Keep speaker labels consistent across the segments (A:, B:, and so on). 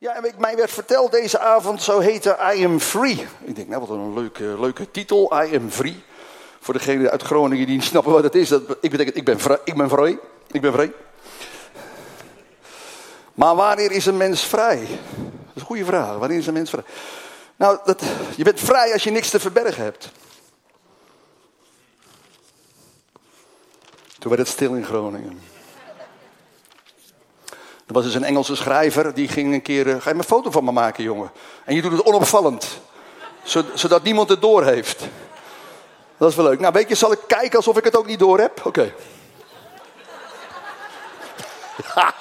A: Ja, en mij werd verteld deze avond, zo heette I Am Free. Ik denk, nou wat een leuke, leuke titel, I Am Free. Voor degenen uit Groningen die niet snappen wat het is. Dat ik betekent, ik ben vrij. Ik ben vrij. Ik ben vrij. Maar wanneer is een mens vrij? Dat is een goede vraag. Wanneer is een mens vrij? Nou, dat, je bent vrij als je niks te verbergen hebt. Toen werd het stil in Groningen. Er was dus een Engelse schrijver, die ging een keer... eh, Ga je een foto van me maken, jongen? En je doet het onopvallend. zo- Zodat niemand het door heeft. Dat is wel leuk. Nou, weet je, zal ik kijken alsof ik het ook niet door heb? Oké.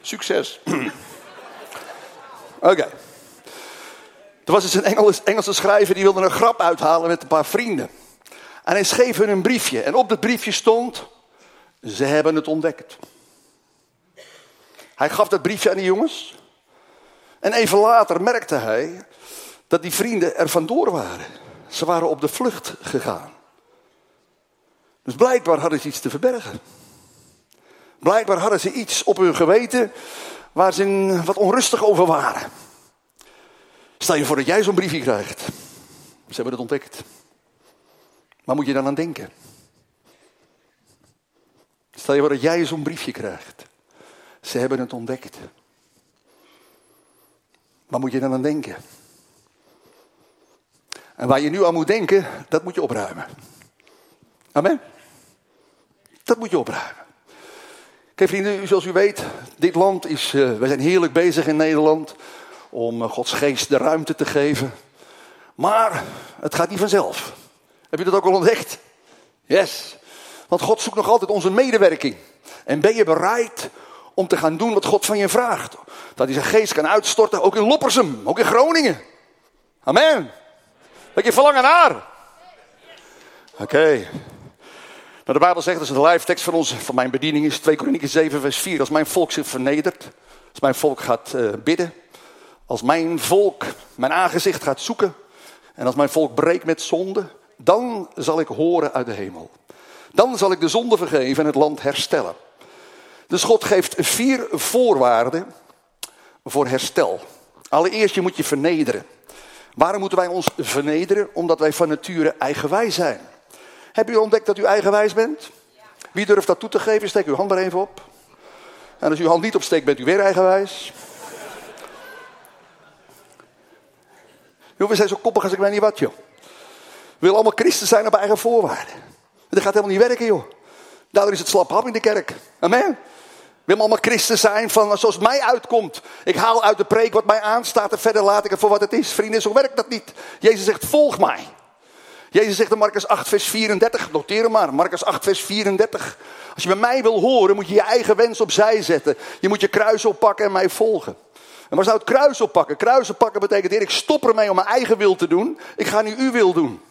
A: Succes. Oké. Er was dus een Engels, Engelse schrijver die wilde een grap uithalen met een paar vrienden. En hij schreef hun een briefje. En op dat briefje stond: Ze hebben het ontdekt. Hij gaf dat briefje aan die jongens. En even later merkte hij dat die vrienden er vandoor waren. Ze waren op de vlucht gegaan. Dus blijkbaar hadden ze iets te verbergen. Blijkbaar hadden ze iets op hun geweten waar ze wat onrustig over waren. Stel je voor dat jij zo'n briefje krijgt. Ze hebben het ontdekt. Waar moet je dan aan denken? Stel je voor dat jij zo'n briefje krijgt. Ze hebben het ontdekt. Waar moet je dan aan denken? En waar je nu aan moet denken, dat moet je opruimen. Amen. Dat moet je opruimen. Kijk vrienden, zoals u weet, dit land is, uh, wij zijn heerlijk bezig in Nederland om uh, Gods geest de ruimte te geven. Maar het gaat niet vanzelf. Heb je dat ook al ontdekt? Yes. Want God zoekt nog altijd onze medewerking. En ben je bereid om te gaan doen wat God van je vraagt? Dat hij zijn geest kan uitstorten, ook in Loppersum, ook in Groningen. Amen. Dat je verlangen naar. Oké. Nou, de Bijbel zegt, dat is de live tekst van, onze, van mijn bediening, is 2 Kronieken 7 vers 4. Als mijn volk zich vernedert, als mijn volk gaat uh, bidden, als mijn volk mijn aangezicht gaat zoeken en als mijn volk breekt met zonde, dan zal ik horen uit de hemel. Dan zal ik de zonde vergeven en het land herstellen. Dus God geeft vier voorwaarden voor herstel. Allereerst, je moet je vernederen. Waarom moeten wij ons vernederen? Omdat wij van nature eigenwijs zijn. Heb u ontdekt dat u eigenwijs bent? Wie durft dat toe te geven? Steek uw hand maar even op. En als u uw hand niet opsteekt, bent u weer eigenwijs. We zijn zo koppig als ik weet niet wat, joh. We willen allemaal christen zijn op eigen voorwaarden. Dat gaat helemaal niet werken, joh. Daardoor is het slaphap in de kerk. Amen. Willen allemaal christen zijn van zoals het mij uitkomt. Ik haal uit de preek wat mij aanstaat en verder laat ik het voor wat het is. Vrienden, zo werkt dat niet. Jezus zegt, volg mij. Jezus zegt in Marcus 8, vers 34, noteer hem maar, Marcus 8, vers 34. Als je bij mij wil horen, moet je je eigen wens opzij zetten. Je moet je kruis oppakken en mij volgen. En waar zou het kruis oppakken? Kruis oppakken betekent, heer, ik stop ermee om mijn eigen wil te doen. Ik ga nu uw wil doen.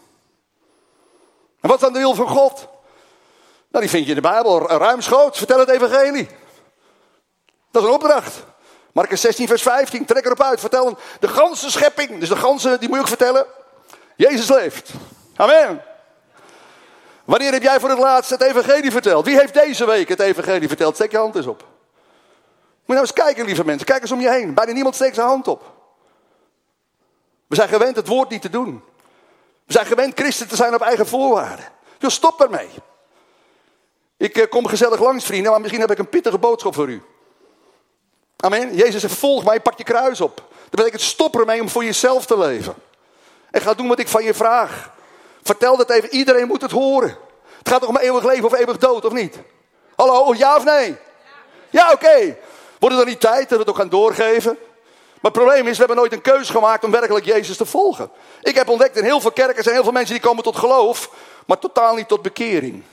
A: En wat is dan de wil van God? Nou, die vind je in de Bijbel ruimschoots. Vertel het evangelie. Dat is een opdracht. Marcus 16, vers 15. Trek erop uit. Vertel de ganse schepping. Dus de ganse, die moet je ook vertellen. Jezus leeft. Amen. Wanneer heb jij voor het laatst het evangelie verteld? Wie heeft deze week het evangelie verteld? Steek je hand eens op. Moet nou eens kijken, lieve mensen. Kijk eens om je heen. Bijna niemand steekt zijn hand op. We zijn gewend het woord niet te doen. We zijn gewend christen te zijn op eigen voorwaarden. Dus stop daarmee. Ik uh, kom gezellig langs, vrienden, maar misschien heb ik een pittige boodschap voor u. Amen. Jezus zegt, volg mij, pak je kruis op. Dat betekent stop ermee om voor jezelf te leven. En ga doen wat ik van je vraag. Vertel dat even, iedereen moet het horen. Het gaat toch om eeuwig leven of eeuwig dood, of niet? Hallo, ja of nee? Ja, oké. Wordt het dan niet tijd dat we het ook gaan doorgeven? Maar het probleem is, we hebben nooit een keuze gemaakt om werkelijk Jezus te volgen. Ik heb ontdekt in heel veel kerken zijn heel veel mensen die komen tot geloof, maar totaal niet tot bekering.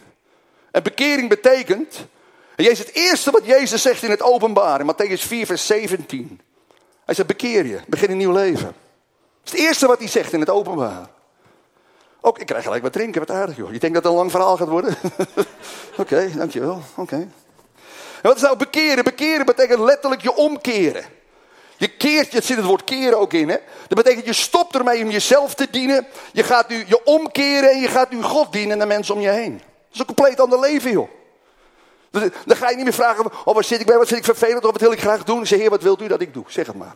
A: En bekering betekent, en Jezus, het eerste wat Jezus zegt in het openbaar, in Matthäus 4, vers 17. Hij zegt, bekeer je, begin een nieuw leven. Dat is het eerste wat hij zegt in het openbaar. Ook, ik krijg gelijk wat drinken, wat aardig joh. Je denkt dat het een lang verhaal gaat worden? Oké, dankjewel. Oké. En wat is nou bekeren? Bekeren betekent letterlijk je omkeren. Je keert, het zit het woord keren ook in, hè? Dat betekent je stopt ermee om jezelf te dienen. Je gaat nu je omkeren en je gaat nu God dienen en de mensen om je heen. Dat is een compleet ander leven, joh. Dus, dan ga je niet meer vragen, oh waar zit ik bij, wat vind ik vervelend, of wat wil ik graag doen. Zeg, heer, wat wilt u dat ik doe? Zeg het maar.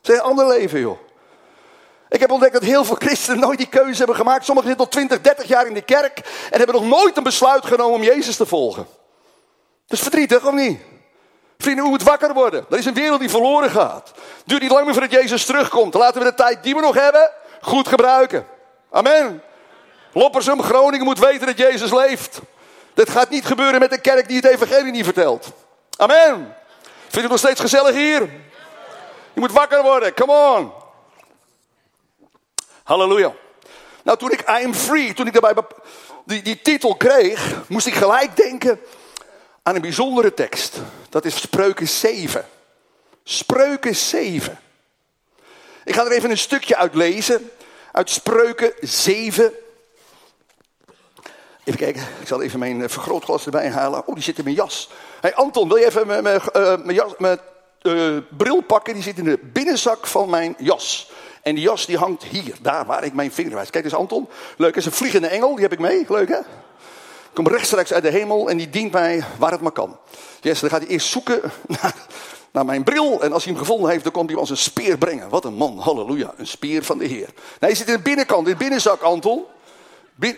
A: Zeg, ander leven joh. Ik heb ontdekt dat heel veel christenen nooit die keuze hebben gemaakt. Sommigen zitten al 20, 30 jaar in de kerk en hebben nog nooit een besluit genomen om Jezus te volgen. Dat is verdrietig, of niet? Vrienden, u moet wakker worden. Er is een wereld die verloren gaat. Duurt niet lang meer voordat Jezus terugkomt. Laten we de tijd die we nog hebben goed gebruiken. Amen. Loppersum, Groningen moet weten dat Jezus leeft. Dit gaat niet gebeuren met een kerk die het evangelie niet vertelt. Amen. Vindt u het nog steeds gezellig hier? Je moet wakker worden, come on. Halleluja. Nou, toen ik I am free, toen ik daarbij die, die titel kreeg, moest ik gelijk denken aan een bijzondere tekst. Dat is Spreuken 7. Spreuken 7. Ik ga er even een stukje uit lezen. Uit Spreuken 7. Even kijken, ik zal even mijn eh, vergrootglas erbij halen. Oh, die zit in mijn jas. Hey Anton, wil je even mijn, mijn, mijn, jas, uh, bril pakken? Die zit in de binnenzak van mijn jas. En die jas die hangt hier, daar waar ik mijn vinger wijs. Kijk eens Anton, leuk, is een vliegende engel, die heb ik mee. Leuk hè? Komt rechtstreeks uit de hemel en die dient mij waar het maar kan. Yes, dan gaat hij eerst zoeken naar, naar, mijn bril. En als hij hem gevonden heeft, dan komt hij als een speer brengen. Wat een man, halleluja, een speer van de Heer. Nee, hij zit in de binnenkant, in de binnenzak, Anton.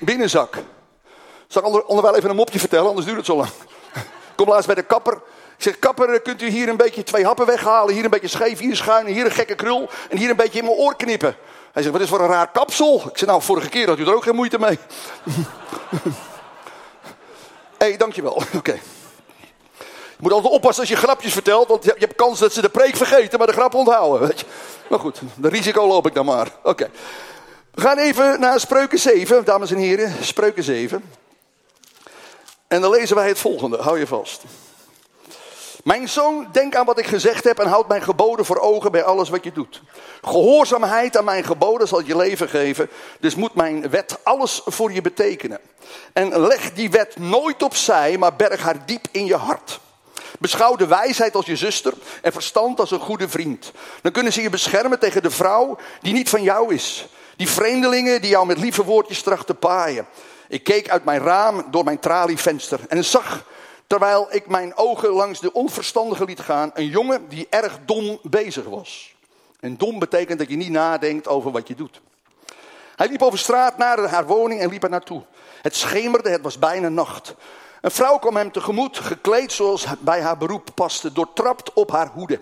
A: binnenzak. Zal ik onderwijl even een mopje vertellen, anders duurt het zo lang. Kom laatst bij de kapper. Ik zeg, kapper, kunt u hier een beetje twee happen weghalen? Hier een beetje scheef, hier schuin, hier een gekke krul. En hier een beetje in mijn oor knippen. Hij zegt, wat is voor een raar kapsel? Ik zeg, nou, vorige keer had u er ook geen moeite mee. Hé, dankjewel. Oké. Je moet altijd oppassen als je grapjes vertelt, want je hebt kans dat ze de preek vergeten, maar de grap onthouden. Weet je. Maar goed, de risico loop ik dan maar. Oké. We gaan even naar Spreuken 7, dames en heren. Spreuken 7. En dan lezen wij het volgende, hou je vast. Mijn zoon, denk aan wat ik gezegd heb en houd mijn geboden voor ogen bij alles wat je doet. Gehoorzaamheid aan mijn geboden zal je leven geven, dus moet mijn wet alles voor je betekenen. En leg die wet nooit opzij, maar berg haar diep in je hart. Beschouw de wijsheid als je zuster en verstand als een goede vriend. Dan kunnen ze je beschermen tegen de vrouw die niet van jou is. Die vreemdelingen die jou met lieve woordjes trachten paaien. Ik keek uit mijn raam door mijn tralievenster en zag, terwijl ik mijn ogen langs de onverstandige liet gaan, een jongen die erg dom bezig was. En dom betekent dat je niet nadenkt over wat je doet. Hij liep over straat naar haar woning en liep er naartoe. Het schemerde, het was bijna nacht. Een vrouw kwam hem tegemoet, gekleed zoals bij haar beroep paste, doortrapt op haar hoede.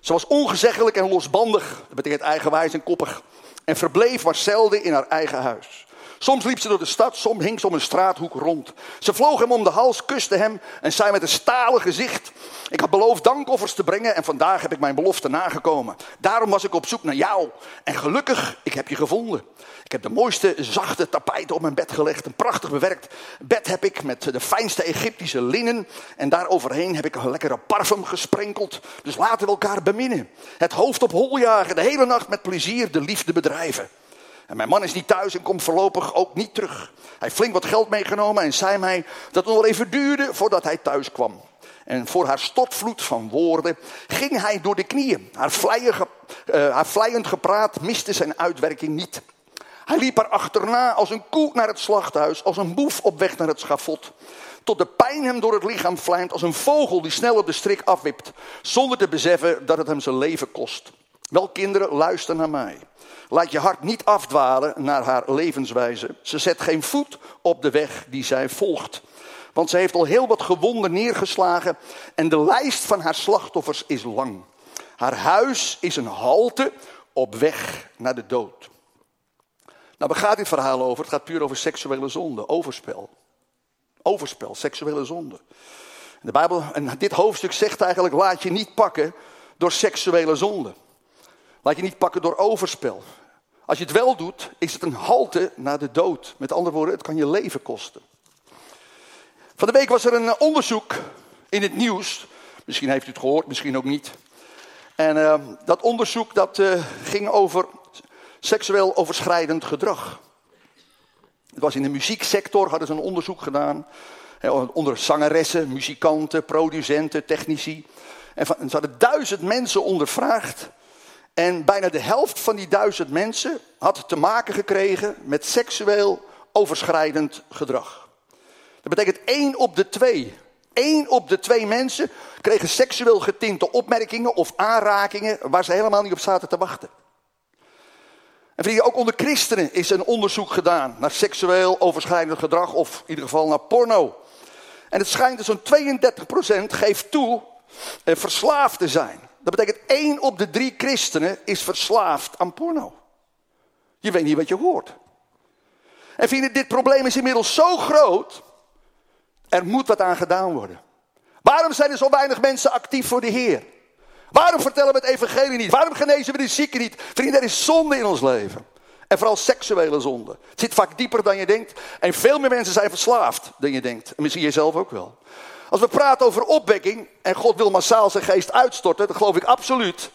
A: Ze was ongezeggelijk en losbandig, dat betekent eigenwijs en koppig, en verbleef maar zelden in haar eigen huis. Soms liep ze door de stad, soms hing ze om een straathoek rond. Ze vloog hem om de hals, kuste hem en zei met een stalen gezicht: Ik had beloofd dankoffers te brengen en vandaag heb ik mijn belofte nagekomen. Daarom was ik op zoek naar jou. En gelukkig, ik heb je gevonden. Ik heb de mooiste zachte tapijten op mijn bed gelegd. Een prachtig bewerkt bed heb ik met de fijnste Egyptische linnen. En daaroverheen heb ik een lekkere parfum gesprenkeld. Dus laten we elkaar beminnen. Het hoofd op hol jagen, de hele nacht met plezier de liefde bedrijven. En mijn man is niet thuis en komt voorlopig ook niet terug. Hij heeft flink wat geld meegenomen en zei mij dat het nog even duurde voordat hij thuis kwam. En voor haar stortvloed van woorden ging hij door de knieën. Haar, vlijend, uh, haar vlijend gepraat miste zijn uitwerking niet. Hij liep er achterna als een koe naar het slachthuis, als een boef op weg naar het schafot. Tot de pijn hem door het lichaam vlijmt als een vogel die snel op de strik afwipt, zonder te beseffen dat het hem zijn leven kost. Wel kinderen, luister naar mij. Laat je hart niet afdwalen naar haar levenswijze. Ze zet geen voet op de weg die zij volgt. Want ze heeft al heel wat gewonden neergeslagen en de lijst van haar slachtoffers is lang. Haar huis is een halte op weg naar de dood. Nou, waar gaat dit verhaal over? Het gaat puur over seksuele zonde, overspel. Overspel, seksuele zonde. De Bijbel, en dit hoofdstuk zegt eigenlijk: laat je niet pakken door seksuele zonde. Laat je niet pakken door overspel. Als je het wel doet, is het een halte naar de dood. Met andere woorden, het kan je leven kosten. Van de week was er een onderzoek in het nieuws. Misschien heeft u het gehoord, misschien ook niet. En uh, dat onderzoek dat, uh, ging over seksueel overschrijdend gedrag. Het was in de muzieksector, hadden ze een onderzoek gedaan. Onder zangeressen, muzikanten, producenten, technici. En ze hadden duizend mensen ondervraagd. En bijna de helft van die duizend mensen had te maken gekregen met seksueel overschrijdend gedrag. Dat betekent één op de twee. één op de twee mensen kregen seksueel getinte opmerkingen of aanrakingen waar ze helemaal niet op zaten te wachten. En vrienden, ook onder christenen is een onderzoek gedaan naar seksueel overschrijdend gedrag of in ieder geval naar porno. En het schijnt dat zo'n 32% geeft toe eh, verslaafd te zijn. Dat betekent één op de drie christenen is verslaafd aan porno. Je weet niet wat je hoort. En vrienden, dit probleem is inmiddels zo groot. Er moet wat aan gedaan worden. Waarom zijn er zo weinig mensen actief voor de Heer? Waarom vertellen we het evangelie niet? Waarom genezen we de zieken niet? Vrienden, er is zonde in ons leven. En vooral seksuele zonde. Het zit vaak dieper dan je denkt. En veel meer mensen zijn verslaafd dan je denkt. En misschien jezelf ook wel. Als we praten over opwekking en God wil massaal zijn geest uitstorten, dat geloof ik absoluut.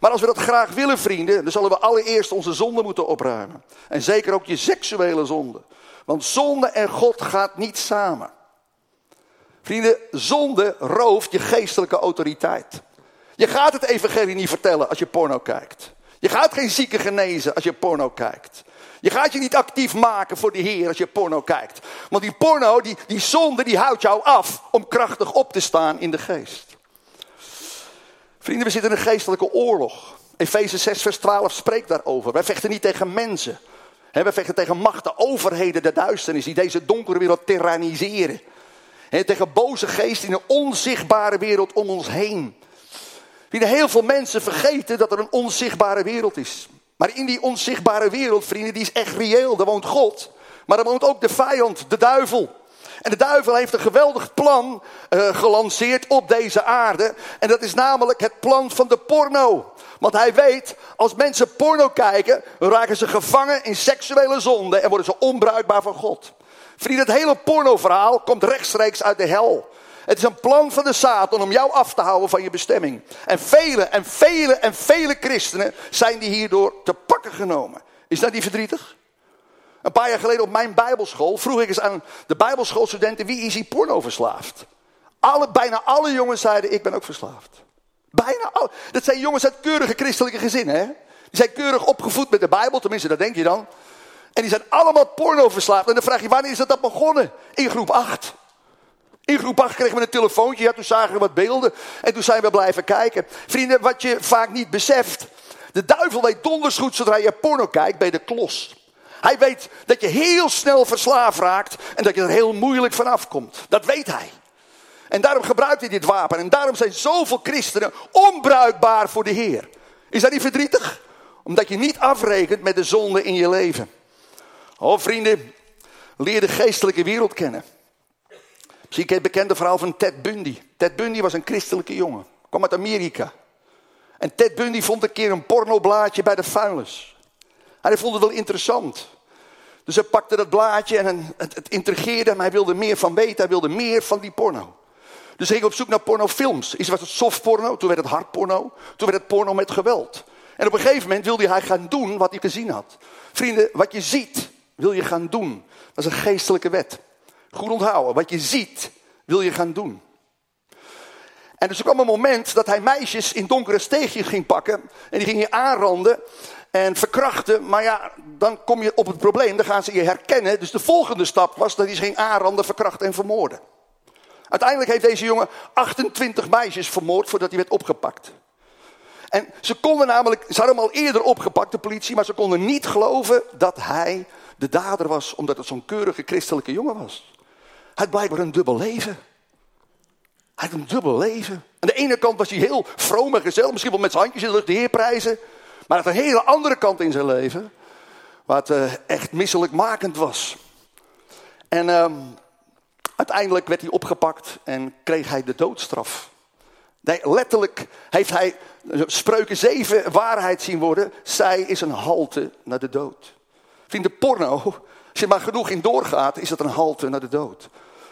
A: Maar als we dat graag willen, vrienden, dan zullen we allereerst onze zonde moeten opruimen. En zeker ook je seksuele zonde. Want zonde en God gaat niet samen. Vrienden, zonde rooft je geestelijke autoriteit. Je gaat het evangelie niet vertellen als je porno kijkt. Je gaat geen zieken genezen als je porno kijkt. Je gaat je niet actief maken voor de Heer als je porno kijkt. Want die porno, die, die zonde, die houdt jou af om krachtig op te staan in de geest. Vrienden, we zitten in een geestelijke oorlog. Efeze 6, vers 12 spreekt daarover. Wij vechten niet tegen mensen. wij vechten tegen machten, overheden der duisternis die deze donkere wereld tyranniseren. tegen boze geesten in een onzichtbare wereld om ons heen. Vrienden, heel veel mensen vergeten dat er een onzichtbare wereld is. Maar in die onzichtbare wereld, vrienden, die is echt reëel. Daar woont God. Maar daar woont ook de vijand, de duivel. En de duivel heeft een geweldig plan uh, gelanceerd op deze aarde. En dat is namelijk het plan van de porno. Want hij weet, als mensen porno kijken, raken ze gevangen in seksuele zonde en worden ze onbruikbaar voor God. Vrienden, het hele pornoverhaal komt rechtstreeks uit de hel. Het is een plan van de Satan om jou af te houden van je bestemming. En vele en vele en vele christenen zijn die hierdoor te pakken genomen. Is dat niet verdrietig? Een paar jaar geleden op mijn bijbelschool vroeg ik eens aan de bijbelschoolstudenten wie is hier porno verslaafd? Alle, bijna alle jongens zeiden ik ben ook verslaafd. Bijna alle. Dat zijn jongens uit keurige christelijke gezinnen. Hè? Die zijn keurig opgevoed met de Bijbel, tenminste dat denk je dan. En die zijn allemaal porno verslaafd. En dan vraag je wanneer is dat, dat begonnen? In groep 8. In groep 8 kregen we een telefoontje, ja, toen zagen we wat beelden en toen zijn we blijven kijken. Vrienden, wat je vaak niet beseft, de duivel weet donders goed zodra je porno kijkt bij de klos. Hij weet dat je heel snel verslaafd raakt en dat je er heel moeilijk vanaf komt. Dat weet hij. En daarom gebruikt hij dit wapen. En daarom zijn zoveel christenen onbruikbaar voor de Heer. Is dat niet verdrietig? Omdat je niet afrekent met de zonde in je leven. Oh vrienden, leer de geestelijke wereld kennen. Zie ik het bekende verhaal van Ted Bundy. Ted Bundy was een christelijke jongen. Kwam uit Amerika. En Ted Bundy vond een keer een pornoblaadje bij de vuilnis. Hij vond het wel interessant. Dus hij pakte dat blaadje en het, het intrigeerde hem. Hij wilde meer van weten. Hij wilde meer van die porno. Dus hij ging op zoek naar pornofilms. Eerst was het softporno, toen werd het hardporno. Toen werd het porno met geweld. En op een gegeven moment wilde hij gaan doen wat hij gezien had. Vrienden, wat je ziet, wil je gaan doen. Dat is een geestelijke wet. Goed onthouden. Wat je ziet, wil je gaan doen. En dus er kwam een moment dat hij meisjes in donkere steegjes ging pakken. En die ging je aanranden en verkrachten. Maar ja, dan kom je op het probleem. Dan gaan ze je herkennen. Dus de volgende stap was dat hij ze ging aanranden, verkrachten en vermoorden. Uiteindelijk heeft deze jongen 28 meisjes vermoord voordat hij werd opgepakt. En ze konden namelijk, ze hadden hem al eerder opgepakt, de politie, maar ze konden niet geloven dat hij de dader was, omdat het zo'n keurige christelijke jongen was. Hij had blijkbaar een dubbel leven. Hij had een dubbel leven. Aan de ene kant was hij heel vroom en gezellig, misschien wel met zijn handjes in de lucht de Heer prijzen. Maar hij had een hele andere kant in zijn leven, wat uh, echt misselijkmakend was. En uh, uiteindelijk werd hij opgepakt en kreeg hij de doodstraf. Letterlijk heeft hij spreuken 7 waarheid zien worden. Zij is een halte naar de dood. de porno, als je maar genoeg in doorgaat, is het een halte naar de dood.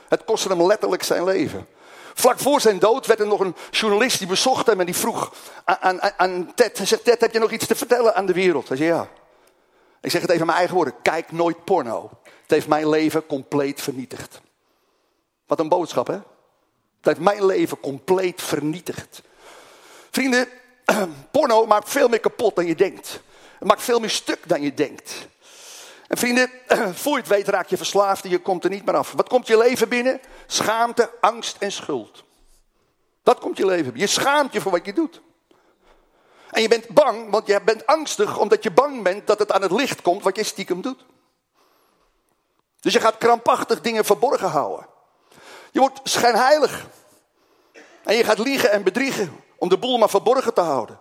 A: Het kostte hem letterlijk zijn leven. Vlak voor zijn dood werd er nog een journalist die bezocht hem en die vroeg aan, aan, aan Ted. Hij zegt, Ted, heb je nog iets te vertellen aan de wereld? Hij zei, ja. Ik zeg het even in mijn eigen woorden. Kijk nooit porno. Het heeft mijn leven compleet vernietigd. Wat een boodschap, hè? Het heeft mijn leven compleet vernietigd. Vrienden, porno maakt veel meer kapot dan je denkt. Het maakt veel meer stuk dan je denkt. En vrienden, voor je het weet raak je verslaafd en je komt er niet meer af. Wat komt je leven binnen? Schaamte, angst en schuld. Dat komt je leven binnen. Je schaamt je voor wat je doet. En je bent bang, want je bent angstig omdat je bang bent dat het aan het licht komt wat je stiekem doet. Dus je gaat krampachtig dingen verborgen houden. Je wordt schijnheilig. En je gaat liegen en bedriegen om de boel maar verborgen te houden.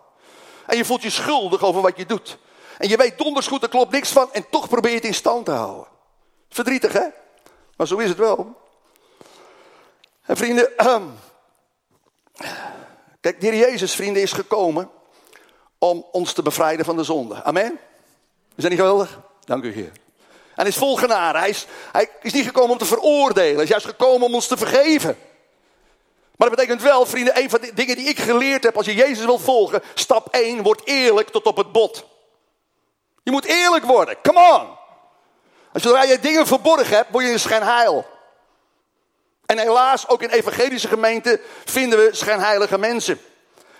A: En je voelt je schuldig over wat je doet. En je weet donders goed, er klopt niks van. En toch probeer je het in stand te houden. Verdrietig, hè? Maar zo is het wel. En vrienden, kijk, de Jezus, vrienden, is gekomen om ons te bevrijden van de zonde. Amen? Is dat niet geweldig? Dank u, Heer. En hij is vol genade. Hij is, hij is niet gekomen om te veroordelen. Hij is juist gekomen om ons te vergeven. Maar dat betekent wel, vrienden, een van de dingen die ik geleerd heb als je Jezus wil volgen. Stap 1, word eerlijk tot op het bot. Je moet eerlijk worden. Come on. Als zodra je dingen verborgen hebt, word je een schijnheil. En helaas, ook in evangelische gemeenten vinden we schijnheilige mensen.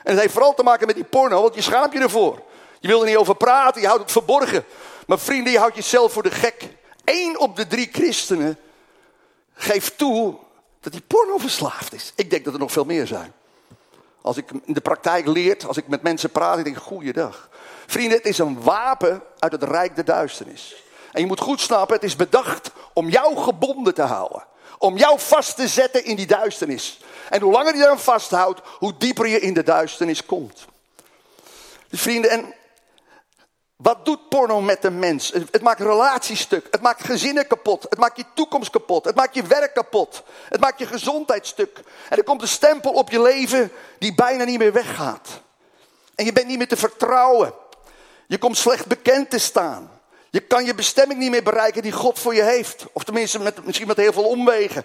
A: En het heeft vooral te maken met die porno, want je schaamt je ervoor. Je wil er niet over praten, je houdt het verborgen. Maar vrienden, je houdt jezelf voor de gek. Eén op de drie christenen geeft toe dat hij porno verslaafd is. Ik denk dat er nog veel meer zijn. Als ik in de praktijk leert, als ik met mensen praat, ik denk goeiedag. Vrienden, het is een wapen uit het rijk der duisternis. En je moet goed snappen, het is bedacht om jou gebonden te houden. Om jou vast te zetten in die duisternis. En hoe langer je dan vasthoudt, hoe dieper je in de duisternis komt. Dus vrienden, en wat doet porno met de mens? Het maakt relaties stuk. Het maakt gezinnen kapot. Het maakt je toekomst kapot. Het maakt je werk kapot. Het maakt je gezondheid stuk. En er komt een stempel op je leven die bijna niet meer weggaat. En je bent niet meer te vertrouwen. Je komt slecht bekend te staan. Je kan je bestemming niet meer bereiken die God voor je heeft. Of tenminste met, misschien met heel veel omwegen.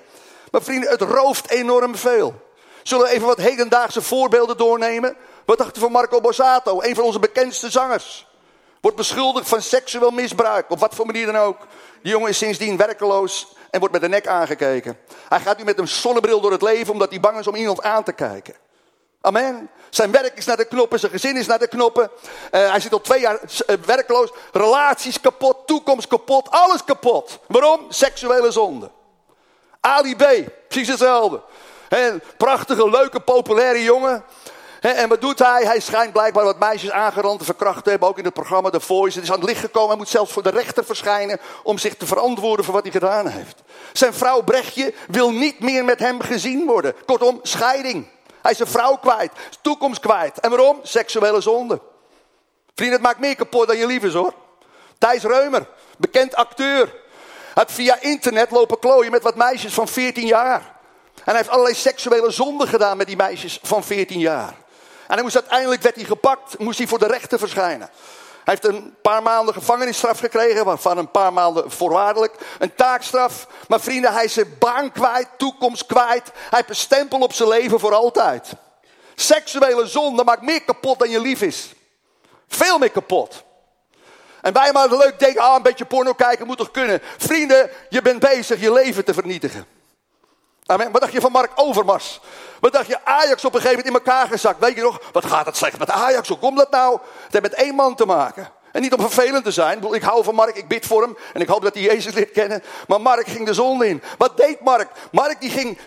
A: Maar vrienden, het rooft enorm veel. Zullen we even wat hedendaagse voorbeelden doornemen? Wat dacht u van Marco Borsato, een van onze bekendste zangers? Wordt beschuldigd van seksueel misbruik, op wat voor manier dan ook. Die jongen is sindsdien werkeloos en wordt met de nek aangekeken. Hij gaat nu met een zonnebril door het leven omdat hij bang is om iemand aan te kijken. Amen. Zijn werk is naar de knoppen, zijn gezin is naar de knoppen. Uh, hij zit al twee jaar uh, werkloos. Relaties kapot, toekomst kapot, alles kapot. Waarom? Seksuele zonde. Ali B, precies hetzelfde. Prachtige, leuke, populaire jongen. En wat doet hij? Hij schijnt blijkbaar wat meisjes aangerand te verkrachten te hebben, ook in het programma The Voice. Het is aan het licht gekomen, hij moet zelfs voor de rechter verschijnen om zich te verantwoorden voor wat hij gedaan heeft. Zijn vrouw Brechtje wil niet meer met hem gezien worden. Kortom, scheiding. Hij is zijn vrouw kwijt, toekomst kwijt. En waarom? Seksuele zonde. Vrienden, het maakt meer kapot dan je lief is hoor. Thijs Reumer, bekend acteur. Had via internet lopen klooien met wat meisjes van 14 jaar. En hij heeft allerlei seksuele zonden gedaan met die meisjes van 14 jaar. En hij moest uiteindelijk, werd hij gepakt, moest hij voor de rechter verschijnen. Hij heeft een paar maanden gevangenisstraf gekregen, waarvan een paar maanden voorwaardelijk. Een taakstraf. Maar vrienden, hij is zijn baan kwijt, toekomst kwijt. Hij heeft een stempel op zijn leven voor altijd. Seksuele zonde maakt meer kapot dan je lief is. Veel meer kapot. En wij maar leuk denken, ah, een beetje porno kijken moet toch kunnen. Vrienden, je bent bezig je leven te vernietigen. Amen. Wat dacht je van Mark Overmars? Wat dacht je, Ajax op een gegeven moment in elkaar gezakt. Weet je nog, wat gaat het slecht met Ajax? Hoe komt dat nou? Het heeft met één man te maken. En niet om vervelend te zijn. Ik hou van Mark, ik bid voor hem. En ik hoop dat hij Jezus leert kennen. Maar Mark ging de zon in. Wat deed Mark? Mark die ging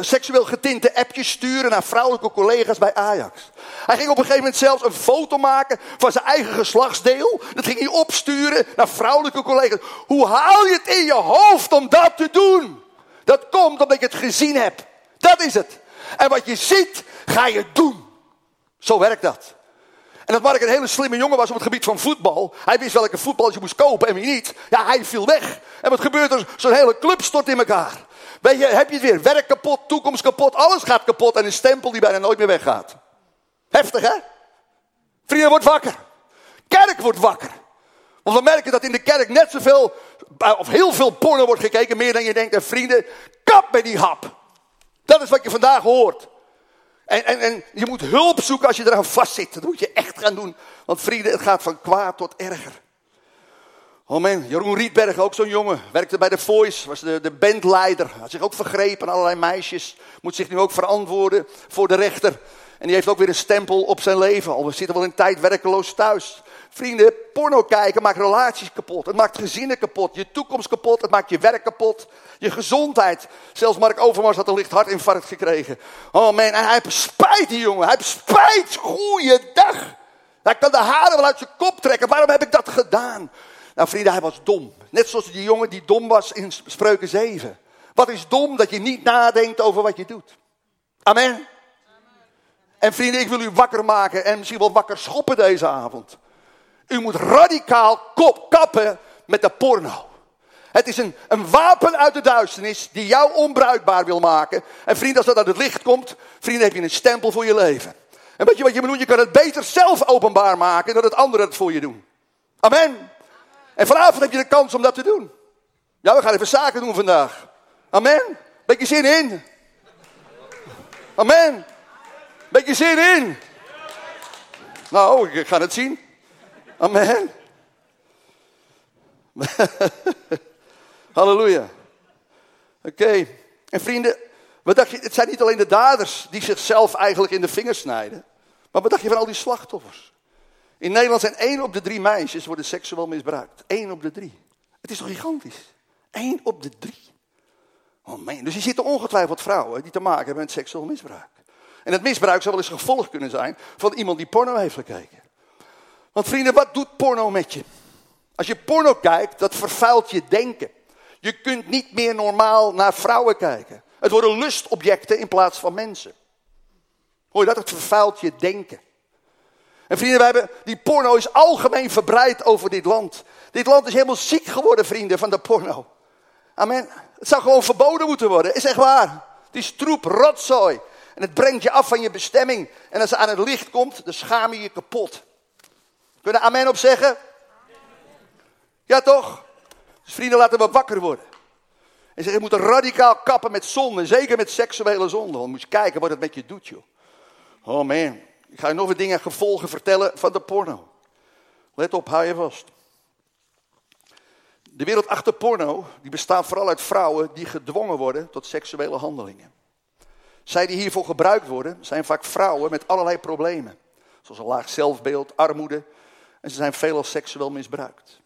A: seksueel getinte appjes sturen naar vrouwelijke collega's bij Ajax. Hij ging op een gegeven moment zelfs een foto maken van zijn eigen geslachtsdeel. Dat ging hij opsturen naar vrouwelijke collega's. Hoe haal je het in je hoofd om dat te doen? Dat komt omdat je het gezien hebt. Dat is het. En wat je ziet, ga je doen. Zo werkt dat. En dat Mark een hele slimme jongen was op het gebied van voetbal. Hij wist welke voetbal je moest kopen en wie niet. Ja, hij viel weg. En wat gebeurt er? Zo'n hele club stort in elkaar. Weet je, heb je het weer. Werk kapot, toekomst kapot, alles gaat kapot. En een stempel die bijna nooit meer weggaat. Heftig, hè? Vrienden, wordt wakker. Kerk wordt wakker. Want we merken dat in de kerk net zoveel, of heel veel porno wordt gekeken, meer dan je denkt. En vrienden, kap met die hap. Dat is wat je vandaag hoort. En, en, en je moet hulp zoeken als je eraan vastzit. Dat moet je echt gaan doen. Want vrienden, het gaat van kwaad tot erger. Oh man, Jeroen Rietberg, ook zo'n jongen, werkte bij The Voice, was de, de bandleider. Had zich ook vergrepen allerlei meisjes. Moet zich nu ook verantwoorden voor de rechter. En die heeft ook weer een stempel op zijn leven. Al we zitten wel een tijd werkeloos thuis. Vrienden, porno kijken maakt relaties kapot. Het maakt gezinnen kapot. Je toekomst kapot. Het maakt je werk kapot. Je gezondheid. Zelfs Mark Overmars had een licht hartinfarct gekregen. Oh man, en hij heeft spijt die jongen. Hij heeft spijt. Goeiedag. Hij kan de haren wel uit zijn kop trekken. Waarom heb ik dat gedaan? Nou vrienden, hij was dom. Net zoals die jongen die dom was in Spreuken 7. Wat is dom dat je niet nadenkt over wat je doet. Amen. En vrienden, ik wil u wakker maken en misschien wel wakker schoppen deze avond. U moet radicaal kop, kappen met de porno. Het is een, een wapen uit de duisternis die jou onbruikbaar wil maken. En vrienden, als dat uit het licht komt, vrienden, heb je een stempel voor je leven. En weet je wat je moet doen? Je kan het beter zelf openbaar maken dan dat anderen het voor je doen. Amen. En vanavond heb je de kans om dat te doen. Ja, we gaan even zaken doen vandaag. Amen. Beetje zin in. Amen. Beetje zin in. Nou, ik ga het zien. Amen. Halleluja. Oké. En vrienden, wat dacht je? Het zijn niet alleen de daders die zichzelf eigenlijk in de vingers snijden. Maar wat dacht je van al die slachtoffers? In Nederland zijn één op de drie meisjes worden seksueel misbruikt. Eén op de drie. Het is toch gigantisch? Eén op de drie. Oh man, dus je zitten ongetwijfeld vrouwen die te maken hebben met seksueel misbruik. En het misbruik zou wel eens gevolg kunnen zijn van iemand die porno heeft gekeken. Want vrienden, wat doet porno met je? Als je porno kijkt, dat vervuilt je denken. Je kunt niet meer normaal naar vrouwen kijken. Het worden lustobjecten in plaats van mensen. Hoor je dat? Het vervuilt je denken. En vrienden, wij hebben, die porno is algemeen verbreid over dit land. Dit land is helemaal ziek geworden, vrienden, van de porno. Amen. Het zou gewoon verboden moeten worden. Is echt waar. Het is troep, rotzooi. En het brengt je af van je bestemming. En als het aan het licht komt, dan schaam je je kapot. Kunnen amen op zeggen? Ja toch? Dus vrienden, laten we wakker worden. En zeggen, je moet radicaal kappen met zonde. Zeker met seksuele zonde. Dan moet je kijken wat het met je doet, joh. Oh man. Ik ga je nog wat dingen gevolgen vertellen van de porno. Let op, hou je vast. De wereld achter porno, die bestaat vooral uit vrouwen die gedwongen worden tot seksuele handelingen. Zij die hiervoor gebruikt worden, zijn vaak vrouwen met allerlei problemen. Zoals een laag zelfbeeld, armoede. En ze zijn veelal seksueel misbruikt.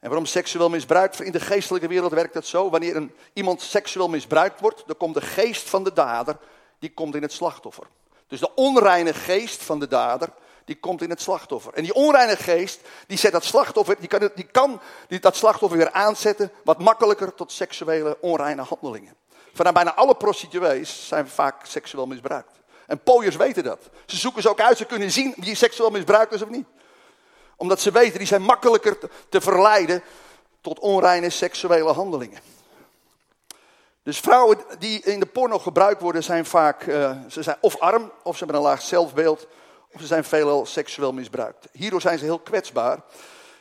A: En waarom seksueel misbruikt? In de geestelijke wereld werkt het zo. Wanneer een, iemand seksueel misbruikt wordt, dan komt de geest van de dader, die komt in het slachtoffer. Dus de onreine geest van de dader, die komt in het slachtoffer. En die onreine geest, die zet dat slachtoffer, die kan, die kan die, dat slachtoffer weer aanzetten, wat makkelijker tot seksuele onreine handelingen. Van bijna alle prostituees zijn vaak seksueel misbruikt. En pooiers weten dat. Ze zoeken ze ook uit, ze kunnen zien wie seksueel misbruikt is of niet. Omdat ze weten, die zijn makkelijker te verleiden tot onreine seksuele handelingen. Dus vrouwen die in de porno gebruikt worden, zijn vaak uh, ze zijn of arm, of ze hebben een laag zelfbeeld, of ze zijn veelal seksueel misbruikt. Hierdoor zijn ze heel kwetsbaar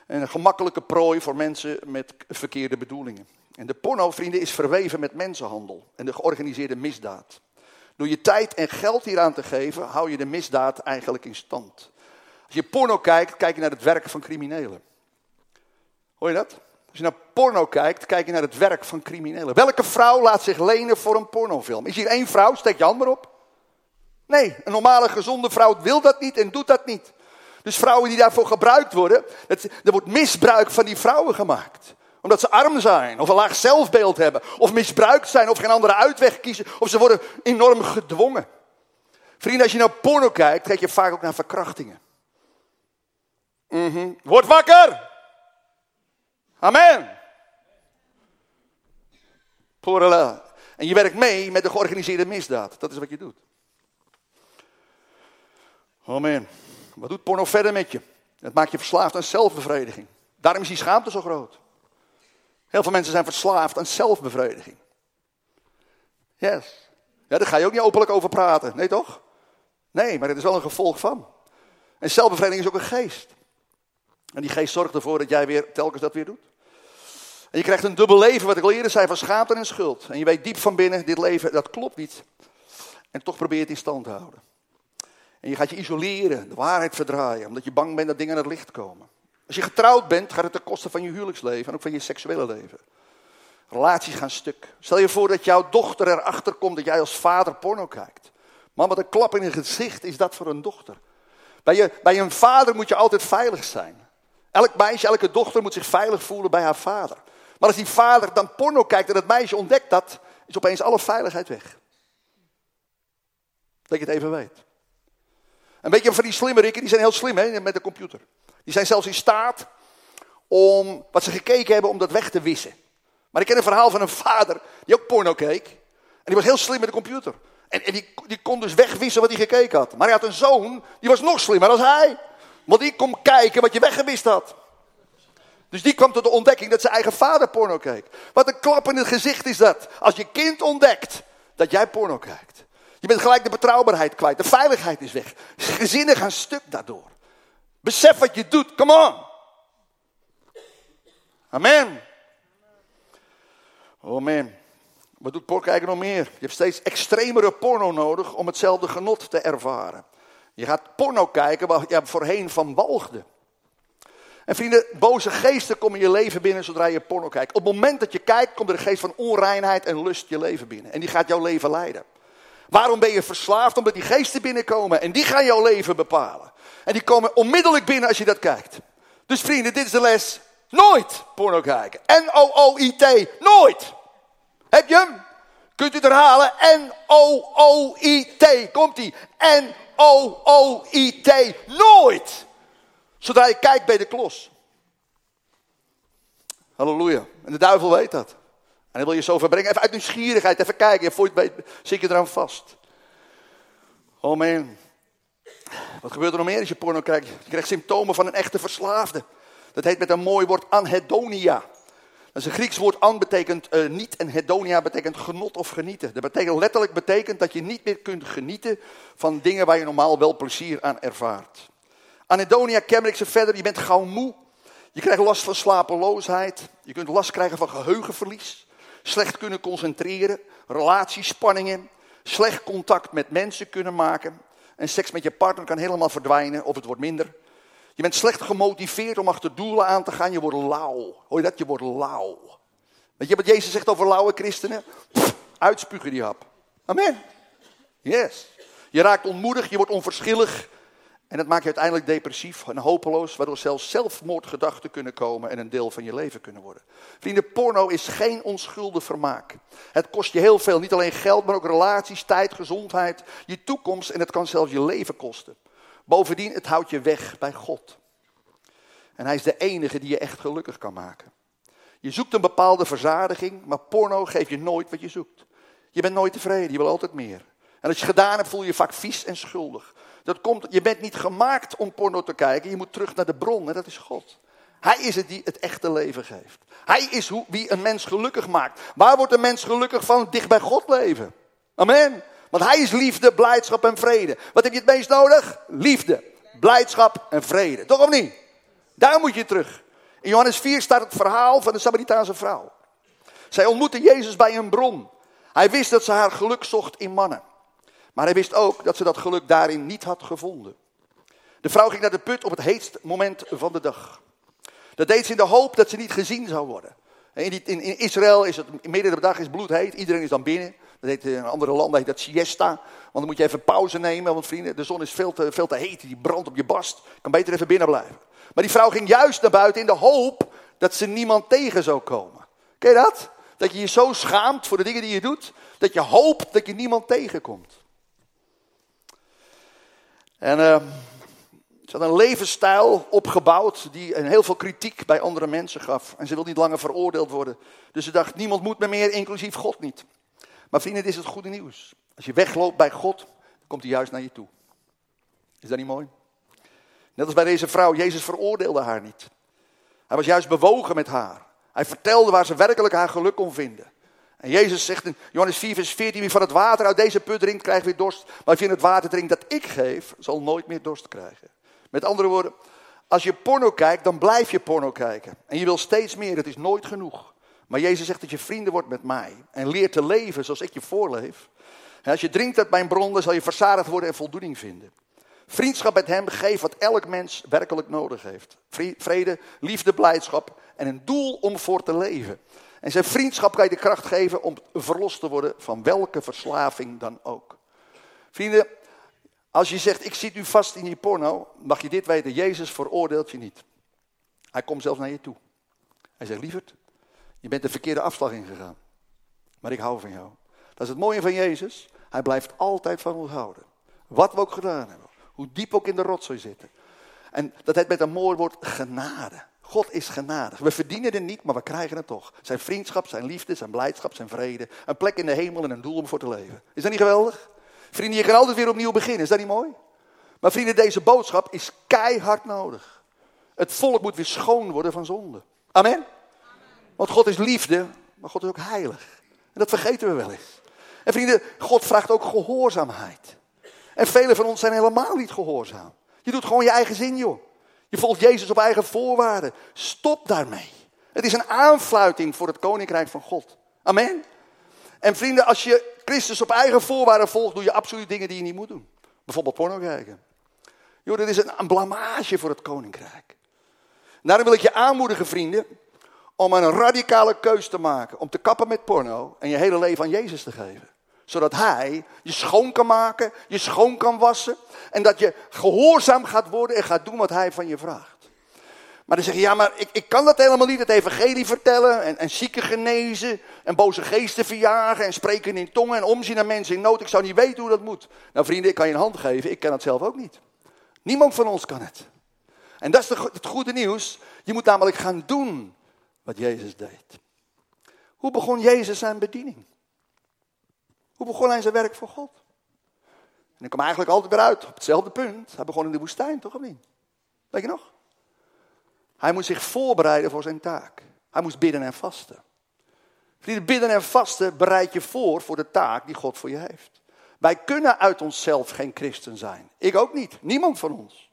A: en een gemakkelijke prooi voor mensen met verkeerde bedoelingen. En de porno, vrienden, is verweven met mensenhandel en de georganiseerde misdaad. Door je tijd en geld hieraan te geven, hou je de misdaad eigenlijk in stand. Als je porno kijkt, kijk je naar het werk van criminelen. Hoor je dat? Als je naar porno kijkt, kijk je naar het werk van criminelen. Welke vrouw laat zich lenen voor een pornofilm? Is hier één vrouw? Steek je hand maar op. Nee, een normale, gezonde vrouw wil dat niet en doet dat niet. Dus vrouwen die daarvoor gebruikt worden, er wordt misbruik van die vrouwen gemaakt. Omdat ze arm zijn, of een laag zelfbeeld hebben, of misbruikt zijn, of geen andere uitweg kiezen, of ze worden enorm gedwongen. Vrienden, als je naar porno kijkt, kijk je vaak ook naar verkrachtingen. Mm Word wakker! Amen. Porela. En je werkt mee met de georganiseerde misdaad. Dat is wat je doet. Amen. Wat doet porno verder met je? Het maakt je verslaafd aan zelfbevrediging. Daarom is die schaamte zo groot. Heel veel mensen zijn verslaafd aan zelfbevrediging. Yes. Ja, daar ga je ook niet openlijk over praten. Nee, toch? Nee, maar het is wel een gevolg van. En zelfbevrediging is ook een geest. En die geest zorgt ervoor dat jij weer telkens dat weer doet. En je krijgt een dubbel leven, wat ik al eerder zei, van schaamte en schuld. En je weet diep van binnen, dit leven, dat klopt niet. En toch probeer je het in stand te houden. En je gaat je isoleren, de waarheid verdraaien, omdat je bang bent dat dingen aan het licht komen. Als je getrouwd bent, gaat het ten koste van je huwelijksleven en ook van je seksuele leven. Relaties gaan stuk. Stel je voor dat jouw dochter erachter komt dat jij als vader porno kijkt. Man, wat een klap in het gezicht is dat voor een dochter. Bij, je, bij een vader moet je altijd veilig zijn. Elk meisje, elke dochter moet zich veilig voelen bij haar vader. Maar als die vader dan porno kijkt en dat meisje ontdekt dat, is opeens alle veiligheid weg. Dat je het even weet. Een beetje van die slimme rikken, die zijn heel slim hè, met de computer. Die zijn zelfs in staat om wat ze gekeken hebben, om dat weg te wissen. Maar ik ken een verhaal van een vader die ook porno keek. En die was heel slim met de computer. En, en die, die kon dus wegwissen wat hij gekeken had. Maar hij had een zoon, die was nog slimmer dan hij. Want die kon kijken wat je weggewist had. Dus die kwam tot de ontdekking dat zijn eigen vader porno keek. Wat een klap in het gezicht is dat. Als je kind ontdekt dat jij porno kijkt. Je bent gelijk de betrouwbaarheid kwijt. De veiligheid is weg. Gezinnen gaan stuk daardoor. Besef wat je doet. Come on. Amen. Oh man. Wat doet porno kijken nog meer? Je hebt steeds extremere porno nodig om hetzelfde genot te ervaren. Je gaat porno kijken waar je voorheen van walgde. En vrienden, boze geesten komen je leven binnen zodra je porno kijkt. Op het moment dat je kijkt, komt er een geest van onreinheid en lust je leven binnen. En die gaat jouw leven leiden. Waarom ben je verslaafd? Omdat die geesten binnenkomen en die gaan jouw leven bepalen. En die komen onmiddellijk binnen als je dat kijkt. Dus vrienden, dit is de les. Nooit porno kijken. N-O-O-I-T. Nooit. Heb je hem? Kunt u het herhalen? N-O-O-I-T. Komt-ie. N-O-O-I-T. Nooit. Zodra je kijkt bij de klos. Halleluja. En de duivel weet dat. En hij wil je zo verbrengen. Even uit nieuwsgierigheid, even kijken. Je zit je eraan vast. Oh man. Wat gebeurt er nog meer als je porno kijkt? Je krijgt symptomen van een echte verslaafde. Dat heet met een mooi woord anhedonia. Dat een Grieks woord. An betekent uh, niet en hedonia betekent genot of genieten. Dat betekent letterlijk betekent dat je niet meer kunt genieten van dingen waar je normaal wel plezier aan ervaart. Anedonia kenmerkt ze verder, je bent gauw moe. Je krijgt last van slapeloosheid. Je kunt last krijgen van geheugenverlies. Slecht kunnen concentreren. Relatiespanningen. Slecht contact met mensen kunnen maken. En seks met je partner kan helemaal verdwijnen of het wordt minder. Je bent slecht gemotiveerd om achter doelen aan te gaan. Je wordt lauw. Hoor je dat? Je wordt lauw. Weet je wat Jezus zegt over lauwe christenen? Pff, uitspugen die hap. Amen. Yes. Je raakt ontmoedig, je wordt onverschillig. En dat maakt je uiteindelijk depressief en hopeloos, waardoor zelfs zelfmoordgedachten kunnen komen en een deel van je leven kunnen worden. Vrienden, porno is geen onschuldig vermaak. Het kost je heel veel, niet alleen geld, maar ook relaties, tijd, gezondheid, je toekomst en het kan zelfs je leven kosten. Bovendien, het houdt je weg bij God. En hij is de enige die je echt gelukkig kan maken. Je zoekt een bepaalde verzadiging, maar porno geeft je nooit wat je zoekt. Je bent nooit tevreden, je wil altijd meer. En als je gedaan hebt, voel je je vaak vies en schuldig. Dat komt, je bent niet gemaakt om porno te kijken. Je moet terug naar de bron en dat is God. Hij is het die het echte leven geeft. Hij is wie een mens gelukkig maakt. Waar wordt een mens gelukkig van? Dicht bij God leven. Amen. Want hij is liefde, blijdschap en vrede. Wat heb je het meest nodig? Liefde, blijdschap en vrede. Toch of niet? Daar moet je terug. In Johannes 4 staat het verhaal van de Samaritaanse vrouw. Zij ontmoette Jezus bij een bron. Hij wist dat ze haar geluk zocht in mannen. Maar hij wist ook dat ze dat geluk daarin niet had gevonden. De vrouw ging naar de put op het heetste moment van de dag. Dat deed ze in de hoop dat ze niet gezien zou worden. In, in, in Israël is het midden de dag is bloedheet, iedereen is dan binnen. Dat heet, in andere landen heet dat siesta. Want dan moet je even pauze nemen, want vrienden, de zon is veel te, veel te heet, die brandt op je bast. Kan beter even binnen blijven. Maar die vrouw ging juist naar buiten in de hoop dat ze niemand tegen zou komen. Ken je dat? Dat je je zo schaamt voor de dingen die je doet, dat je hoopt dat je niemand tegenkomt. En uh, ze had een levensstijl opgebouwd die heel veel kritiek bij andere mensen gaf. En ze wilde niet langer veroordeeld worden. Dus ze dacht, niemand moet me meer, inclusief God niet. Maar vrienden, dit is het goede nieuws. Als je wegloopt bij God, dan komt hij juist naar je toe. Is dat niet mooi? Net als bij deze vrouw, Jezus veroordeelde haar niet. Hij was juist bewogen met haar. Hij vertelde waar ze werkelijk haar geluk kon vinden. En Jezus zegt in Johannes 4, vers 14: Wie van het water uit deze put drinkt, krijgt weer dorst. Maar wie het water drinkt dat ik geef, zal nooit meer dorst krijgen. Met andere woorden, als je porno kijkt, dan blijf je porno kijken. En je wil steeds meer, het is nooit genoeg. Maar Jezus zegt dat je vrienden wordt met mij. En leert te leven zoals ik je voorleef. En als je drinkt uit mijn bron, dan zal je verzadigd worden en voldoening vinden. Vriendschap met hem geeft wat elk mens werkelijk nodig heeft. Vrede, liefde, blijdschap en een doel om voor te leven. En zijn vriendschap kan je de kracht geven om verlost te worden van welke verslaving dan ook. Vrienden, als je zegt, ik zit nu vast in die porno, mag je dit weten, Jezus veroordeelt je niet. Hij komt zelfs naar je toe. Hij zegt, lieverd, je bent de verkeerde afslag ingegaan. Maar ik hou van jou. Dat is het mooie van Jezus. Hij blijft altijd van ons houden. Wat we ook gedaan hebben. Hoe diep ook in de rotzooi zitten. En dat heet met een mooi woord genade. God is genadig. We verdienen het niet, maar we krijgen het toch. Zijn vriendschap, zijn liefde, zijn blijdschap, zijn vrede. Een plek in de hemel en een doel om voor te leven. Is dat niet geweldig? Vrienden, je kan altijd weer opnieuw beginnen. Is dat niet mooi? Maar vrienden, deze boodschap is keihard nodig. Het volk moet weer schoon worden van zonde. Amen? Want God is liefde, maar God is ook heilig. En dat vergeten we wel eens. En vrienden, God vraagt ook gehoorzaamheid. En velen van ons zijn helemaal niet gehoorzaam. Je doet gewoon je eigen zin, joh. Je volgt Jezus op eigen voorwaarden. Stop daarmee. Het is een aanfluiting voor het koninkrijk van God. Amen. En vrienden, als je Christus op eigen voorwaarden volgt, doe je absoluut dingen die je niet moet doen. Bijvoorbeeld porno kijken. Joh, dit is een blamage voor het koninkrijk. Daarom wil ik je aanmoedigen, vrienden, om een radicale keus te maken. Om te kappen met porno en je hele leven aan Jezus te geven. Zodat Hij je schoon kan maken, je schoon kan wassen. En dat je gehoorzaam gaat worden en gaat doen wat Hij van je vraagt. Maar dan zeg je, ja, maar ik, ik kan dat helemaal niet, het evangelie vertellen en, en zieken genezen en boze geesten verjagen en spreken in tongen en omzien naar mensen in nood. Ik zou niet weten hoe dat moet. Nou vrienden, ik kan je een hand geven, ik kan het zelf ook niet. Niemand van ons kan het. En dat is het goede nieuws. Je moet namelijk gaan doen wat Jezus deed. Hoe begon Jezus zijn bediening? Hoe begon hij zijn werk voor God? En ik kom eigenlijk altijd weer uit op hetzelfde punt. Hij begon in de woestijn, toch of niet? Weet je nog? Hij moest zich voorbereiden voor zijn taak. Hij moest bidden en vasten. Vrienden, bidden en vasten bereid je voor voor de taak die God voor je heeft. Wij kunnen uit onszelf geen christen zijn. Ik ook niet. Niemand van ons.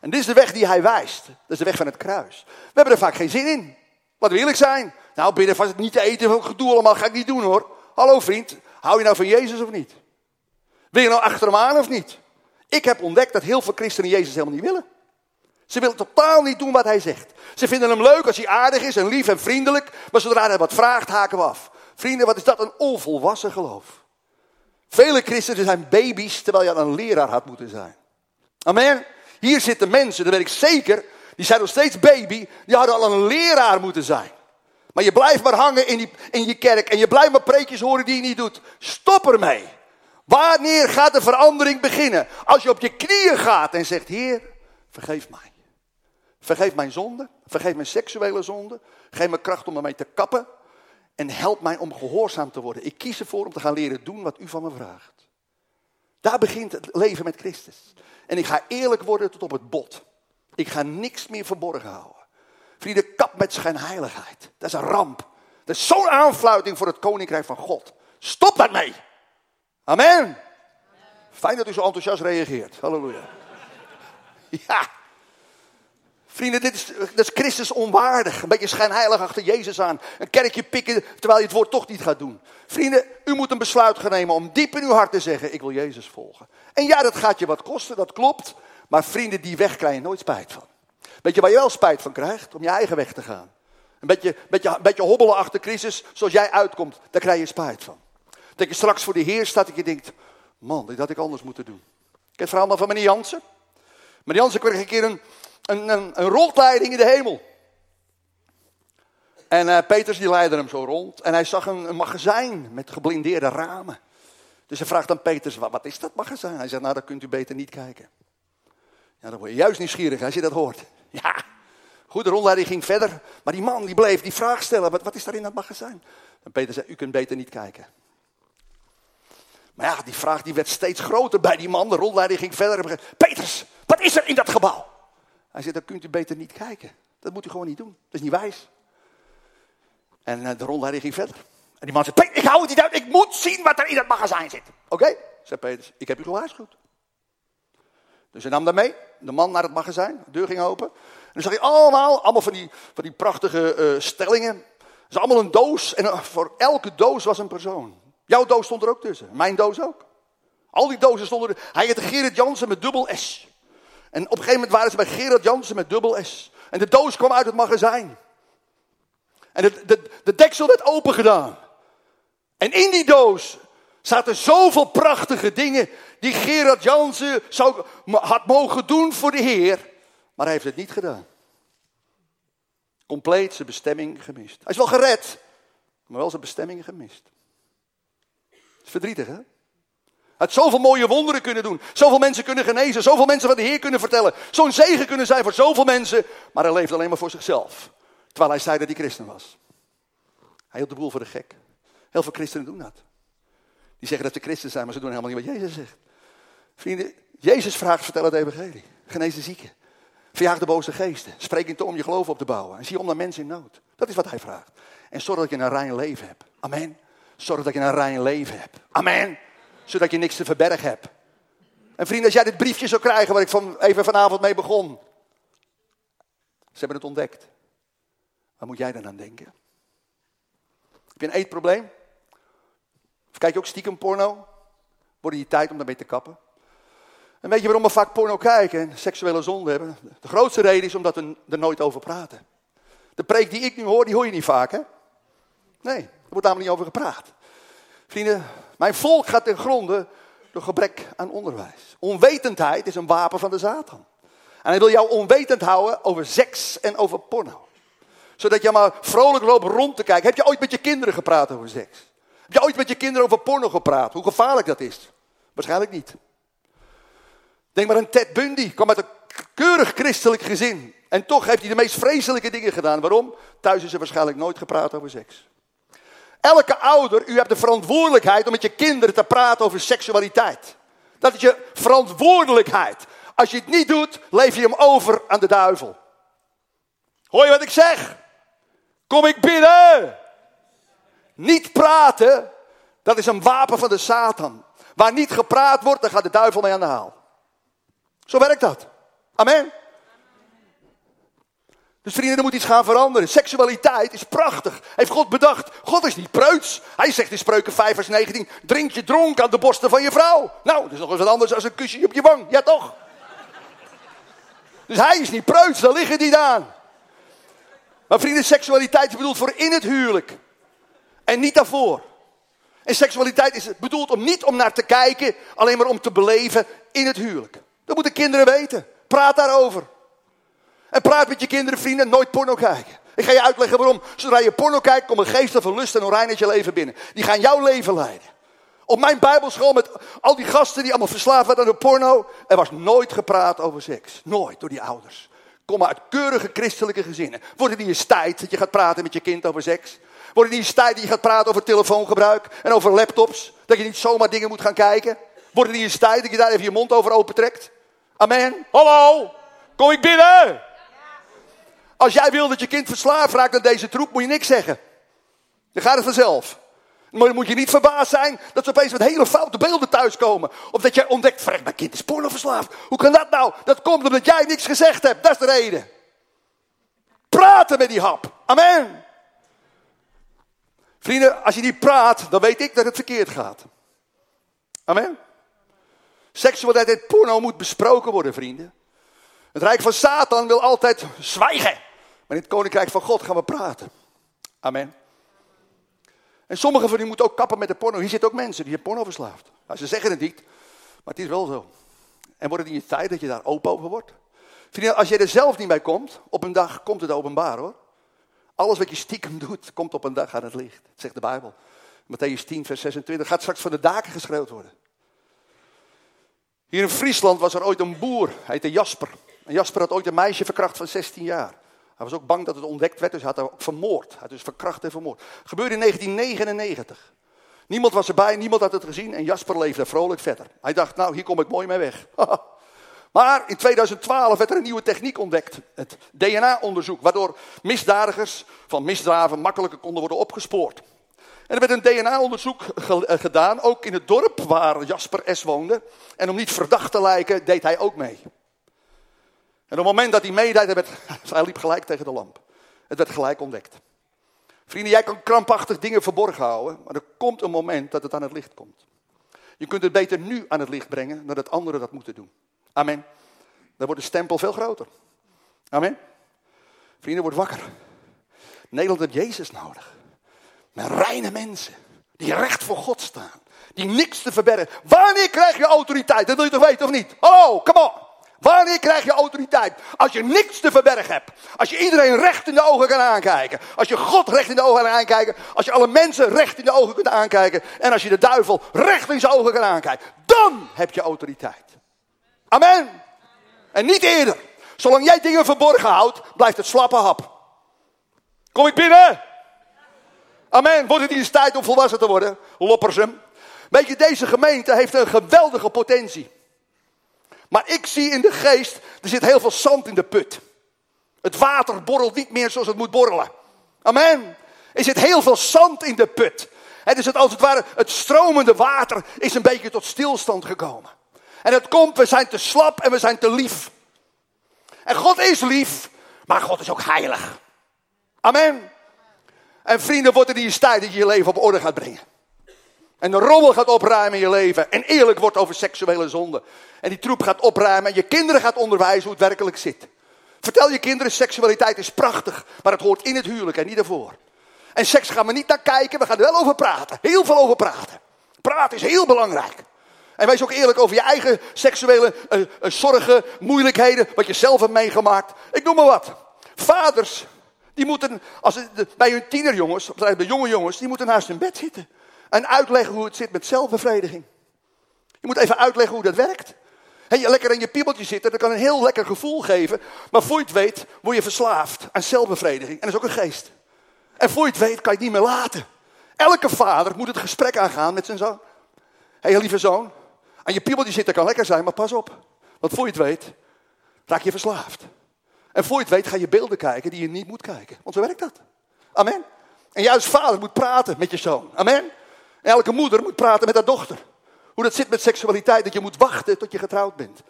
A: En dit is de weg die hij wijst. Dat is de weg van het kruis. We hebben er vaak geen zin in. Wat wil ik zijn? Nou, bidden vast niet te eten, gedoe allemaal, ga ik niet doen hoor. Hallo vriend, hou je nou van Jezus of niet? Wil je nou achter hem aan of niet? Ik heb ontdekt dat heel veel christenen Jezus helemaal niet willen. Ze willen totaal niet doen wat hij zegt. Ze vinden hem leuk als hij aardig is en lief en vriendelijk. Maar zodra hij wat vraagt, haken we af. Vrienden, wat is dat een onvolwassen geloof? Vele christenen zijn baby's terwijl je een leraar had moeten zijn. Amen. Hier zitten mensen, dat weet ik zeker, die zijn nog steeds baby, die hadden al een leraar moeten zijn. Maar je blijft maar hangen in, die, in je kerk en je blijft maar preekjes horen die je niet doet. Stop ermee. Wanneer gaat de verandering beginnen? Als je op je knieën gaat en zegt, Heer, vergeef mij. Vergeef mijn zonde, vergeef mijn seksuele zonde, geef me kracht om ermee te kappen en help mij om gehoorzaam te worden. Ik kies ervoor om te gaan leren doen wat u van me vraagt. Daar begint het leven met Christus. En ik ga eerlijk worden tot op het bot. Ik ga niks meer verborgen houden. Vrienden, kap met schijnheiligheid. Dat is een ramp. Dat is zo'n aanfluiting voor het koninkrijk van God. Stop daarmee. Amen. Fijn dat u zo enthousiast reageert. Halleluja. Ja. Vrienden, dit is, dit is Christus onwaardig. Een beetje schijnheilig achter Jezus aan. Een kerkje pikken terwijl je het woord toch niet gaat doen. Vrienden, u moet een besluit gaan nemen om diep in uw hart te zeggen: Ik wil Jezus volgen. En ja, dat gaat je wat kosten, dat klopt. Maar vrienden, die weg krijg je nooit spijt van. Weet je waar je wel spijt van krijgt? Om je eigen weg te gaan. Een beetje, beetje, beetje hobbelen achter crisis, zoals jij uitkomt, daar krijg je spijt van. Dat je straks voor de Heer staat en je denkt: Man, dit had ik anders moeten doen. Ik het verhaal van meneer Jansen. Meneer Jansen kreeg een keer een een, een, rondleiding in de hemel. En uh, Peters die leidde hem zo rond. En hij zag een, magazijn met geblindeerde ramen. Dus hij vraagt aan Peters, wat, wat, is dat magazijn? Hij zegt, nou, daar kunt u beter niet kijken. Ja, dan word je juist nieuwsgierig als je dat hoort. Ja, goed, de rondleiding ging verder. Maar die man die bleef die vraag stellen, wat, wat is daar in dat magazijn? En Peter zei, u kunt beter niet kijken. Maar ja, die vraag die werd steeds groter bij die man. De rondleiding ging verder. Peters, wat is er in dat gebouw? Hij zegt, dan kunt u beter niet kijken. Dat moet u gewoon niet doen. Dat is niet wijs. En eh, de rondleiding ging verder. En die man zegt, ik hou het niet uit. Ik moet zien wat er in dat magazijn zit. Oké, zei Peters, ik heb u gewaarschuwd. Dus hij nam daarmee, de man naar het magazijn. De deur ging open. En dan zag hij allemaal, allemaal van die, van die prachtige uh, stellingen. Dat is allemaal een doos. En uh, voor elke doos was een persoon. Jouw doos stond er ook tussen. Mijn doos ook. Al die dozen stonden er. Hij heette Gerrit Jansen met dubbel S. En op een gegeven moment waren ze bij Gerard Jansen met dubbel S. En de doos kwam uit het magazijn. En de, de, de deksel werd open gedaan. En in die doos zaten zoveel prachtige dingen die Gerard Jansen zou, had mogen doen voor de Heer. Maar hij heeft het niet gedaan. Compleet zijn bestemming gemist. Hij is wel gered, maar wel zijn bestemming gemist. Is verdrietig, hè? Hij had zoveel mooie wonderen kunnen doen. Zoveel mensen kunnen genezen. Zoveel mensen van de Heer kunnen vertellen. Zo'n zegen kunnen zijn voor zoveel mensen. Maar hij leeft alleen maar voor zichzelf. Terwijl hij zei dat hij christen was. Hij hield de boel voor de gek. Heel veel christenen doen dat. Die zeggen dat ze christen zijn, maar ze doen helemaal niet wat Jezus zegt. Vrienden, Jezus vraagt, vertel het evangelie. Genees de zieken. Verjaag de boze geesten. Spreek in om je geloof op te bouwen. En zie om naar mensen in nood. Dat is wat hij vraagt. En zorg dat je een rein leven hebt. Amen. Zorg dat je een rein leven hebt. Amen. Zodat je niks te verbergen hebt. En vrienden, als jij dit briefje zou krijgen waar ik van, even vanavond mee begon. Ze hebben het ontdekt. Waar moet jij dan aan denken? Heb je een eetprobleem? Of kijk je ook stiekem porno? Wordt je tijd om daarmee te kappen? En weet je waarom we vaak porno kijken en seksuele zonde hebben? De grootste reden is omdat we er nooit over praten. De preek die ik nu hoor, die hoor je niet vaak, hè? Nee, er wordt namelijk niet over gepraat. Vrienden, mijn volk gaat ten gronde door gebrek aan onderwijs. Onwetendheid is een wapen van de Satan. En hij wil jou onwetend houden over seks en over porno. Zodat je maar vrolijk loopt rond te kijken. Heb je ooit met je kinderen gepraat over seks? Heb je ooit met je kinderen over porno gepraat? Hoe gevaarlijk dat is? Waarschijnlijk niet. Denk maar aan Ted Bundy. Kwam uit een keurig christelijk gezin. En toch heeft hij de meest vreselijke dingen gedaan. Waarom? Thuis is er waarschijnlijk nooit gepraat over seks. Elke ouder, u hebt de verantwoordelijkheid om met je kinderen te praten over seksualiteit. Dat is je verantwoordelijkheid. Als je het niet doet, leef je hem over aan de duivel. Hoor je wat ik zeg? Kom ik binnen? Niet praten, dat is een wapen van de Satan. Waar niet gepraat wordt, dan gaat de duivel mee aan de haal. Zo werkt dat. Amen. Dus vrienden, er moet iets gaan veranderen. Seksualiteit is prachtig. Heeft God bedacht. God is niet preuts. Hij zegt in Spreuken 5 vers 19, drink je dronk aan de borsten van je vrouw. Nou, dat is nog eens wat anders dan een kusje op je wang. Ja toch? Dus hij is niet preuts, daar liggen die aan. Maar vrienden, seksualiteit is bedoeld voor in het huwelijk. En niet daarvoor. En seksualiteit is bedoeld om niet om naar te kijken, alleen maar om te beleven in het huwelijk. Dat moeten kinderen weten. Praat daarover. En praat met je kinderen, vrienden, nooit porno kijken. Ik ga je uitleggen waarom. Zodra je porno kijkt, komen geesten van lust en onreinheid je leven binnen. Die gaan jouw leven leiden. Op mijn bijbelschool met al die gasten die allemaal verslaafd waren aan de porno. Er was nooit gepraat over seks. Nooit door die ouders. Kom maar uit keurige christelijke gezinnen. Worden die eens tijd dat je gaat praten met je kind over seks? Worden die eens tijd dat je gaat praten over telefoongebruik en over laptops? Dat je niet zomaar dingen moet gaan kijken? Worden die eens tijd dat je daar even je mond over opentrekt? Amen. Hallo, kom ik binnen? Als jij wil dat je kind verslaafd raakt aan deze troep, moet je niks zeggen. Dan gaat het vanzelf. Maar dan moet je niet verbaasd zijn dat ze opeens met hele foute beelden thuiskomen. Of dat jij ontdekt, mijn kind is pornoverslaafd. Hoe kan dat nou? Dat komt omdat jij niks gezegd hebt. Dat is de reden. Praten met die hap. Amen. Vrienden, als je niet praat, dan weet ik dat het verkeerd gaat. Amen. Seksualiteit en porno moet besproken worden, vrienden. Het rijk van Satan wil altijd zwijgen. Maar in het koninkrijk van God gaan we praten. Amen. En sommigen van u moeten ook kappen met de porno. Hier zitten ook mensen die zijn porno verslaafd. Nou, ze zeggen het niet, maar het is wel zo. En wordt het niet tijd dat je daar open over wordt? Vrienden, als je er zelf niet bij komt, op een dag komt het openbaar hoor. Alles wat je stiekem doet, komt op een dag aan het licht. Dat zegt de Bijbel. Matthäus 10, vers 26. Gaat straks van de daken geschreeuwd worden. Hier in Friesland was er ooit een boer, hij heette Jasper. En Jasper had ooit een meisje verkracht van 16 jaar. Hij was ook bang dat het ontdekt werd, dus hij had haar ook vermoord. Hij had dus verkracht en vermoord. gebeurde in 1999. Niemand was erbij, niemand had het gezien en Jasper leefde vrolijk verder. Hij dacht, nou, hier kom ik mooi mee weg. maar in 2012 werd er een nieuwe techniek ontdekt. Het DNA-onderzoek, waardoor misdadigers van misdraven makkelijker konden worden opgespoord. En er werd een DNA-onderzoek eh, gedaan, ook in het dorp waar Jasper S. woonde. En om niet verdacht te lijken, deed hij ook mee. En op het moment dat hij meedeed, hij liep gelijk tegen de lamp. Het werd gelijk ontdekt. Vrienden, jij kan krampachtig dingen verborgen houden, maar er komt een moment dat het aan het licht komt. Je kunt het beter nu aan het licht brengen dan dat anderen dat moeten doen. Amen. Dan wordt de stempel veel groter. Amen. Vrienden, word wakker. Nederland heeft Jezus nodig. Met reine mensen. Die recht voor God staan. Die niks te verbergen. Wanneer krijg je autoriteit? Dat wil je toch weten of niet? Hallo, come on. Wanneer krijg je autoriteit? Als je niks te verbergen hebt. Als je iedereen recht in de ogen kan aankijken. Als je God recht in de ogen kan aankijken. Als je alle mensen recht in de ogen kunt aankijken. En als je de duivel recht in zijn ogen kan aankijken. Dan heb je autoriteit. Amen. En niet eerder. Zolang jij dingen verborgen houdt, blijft het slappe hap. Kom ik binnen? Amen. Wordt het niet eens tijd om volwassen te worden? Loppersum. Weet je, deze gemeente heeft een geweldige potentie. Maar ik zie in de geest, er zit heel veel zand in de put. Het water borrelt niet meer zoals het moet borrelen. Amen. Er zit heel veel zand in de put. Het is het als het ware, het stromende water is een beetje tot stilstand gekomen. En het komt, we zijn te slap en we zijn te lief. En God is lief, maar God is ook heilig. Amen. En vrienden, wordt er die tijd dat je je leven op orde gaat brengen. En de rommel gaat opruimen in je leven. En eerlijk wordt over seksuele zonde. En die troep gaat opruimen. En je kinderen gaat onderwijzen hoe het werkelijk zit. Vertel je kinderen, seksualiteit is prachtig. Maar het hoort in het huwelijk en niet ervoor. En seks gaan we niet naar kijken. We gaan er wel over praten. Heel veel over praten. Praten is heel belangrijk. En wees ook eerlijk over je eigen seksuele uh, uh, zorgen, moeilijkheden. Wat je zelf hebt meegemaakt. Ik noem maar wat. Vaders, die moeten, als het, bij hun tienerjongens, bij jonge jongens, die moeten naast hun bed zitten. En uitleggen hoe het zit met zelfbevrediging. Je moet even uitleggen hoe dat werkt. En je lekker in je piebeltje zitten, dat kan een heel lekker gevoel geven. Maar voor je het weet, word je verslaafd aan zelfbevrediging. En dat is ook een geest. En voor je het weet, kan je het niet meer laten. Elke vader moet het gesprek aangaan met zijn zoon. Hé, lieve zoon, aan je piebeltje zitten kan lekker zijn, maar pas op. Want voor je het weet, raak je verslaafd. En voor je het weet, ga je beelden kijken die je niet moet kijken. Want zo werkt dat. Amen. En juist vader moet praten met je zoon. Amen. Elke moeder moet praten met haar dochter. Hoe dat zit met seksualiteit, dat je moet wachten tot je getrouwd bent.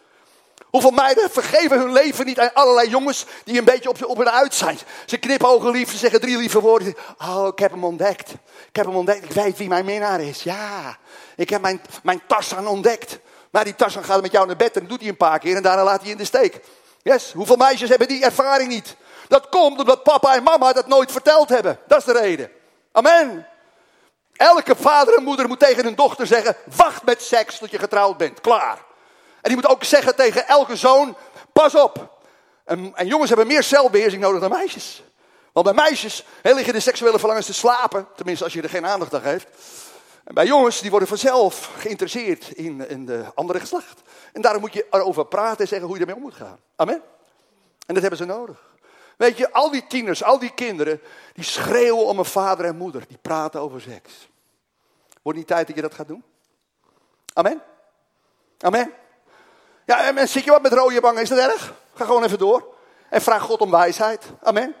A: Hoeveel meiden vergeven hun leven niet aan allerlei jongens die een beetje op, op hun uit zijn. Ze knipogen lief, ze zeggen drie lieve woorden. Oh, ik heb hem ontdekt. Ik heb hem ontdekt, ik weet wie mijn minnaar is. Ja, ik heb mijn, mijn Tarzan ontdekt. Maar die Tarzan gaat met jou naar bed en doet hij een paar keer en daarna laat hij in de steek. Yes, hoeveel meisjes hebben die ervaring niet? Dat komt omdat papa en mama dat nooit verteld hebben. Dat is de reden. Amen. Elke vader en moeder moet tegen hun dochter zeggen: wacht met seks tot je getrouwd bent. Klaar. En die moet ook zeggen tegen elke zoon: pas op. En, en jongens hebben meer zelfbeheersing nodig dan meisjes. Want bij meisjes liggen de seksuele verlangens te slapen. Tenminste, als je er geen aandacht aan geeft. En bij jongens, die worden vanzelf geïnteresseerd in, in de andere geslacht. En daarom moet je erover praten en zeggen hoe je ermee om moet gaan. Amen. En dat hebben ze nodig. Weet je, al die tieners, al die kinderen, die schreeuwen om een vader en moeder. Die praten over seks. Wordt niet tijd dat je dat gaat doen? Amen? Amen? Ja, en zit je wat met rode wangen? Is dat erg? Ga gewoon even door. En vraag God om wijsheid. Amen?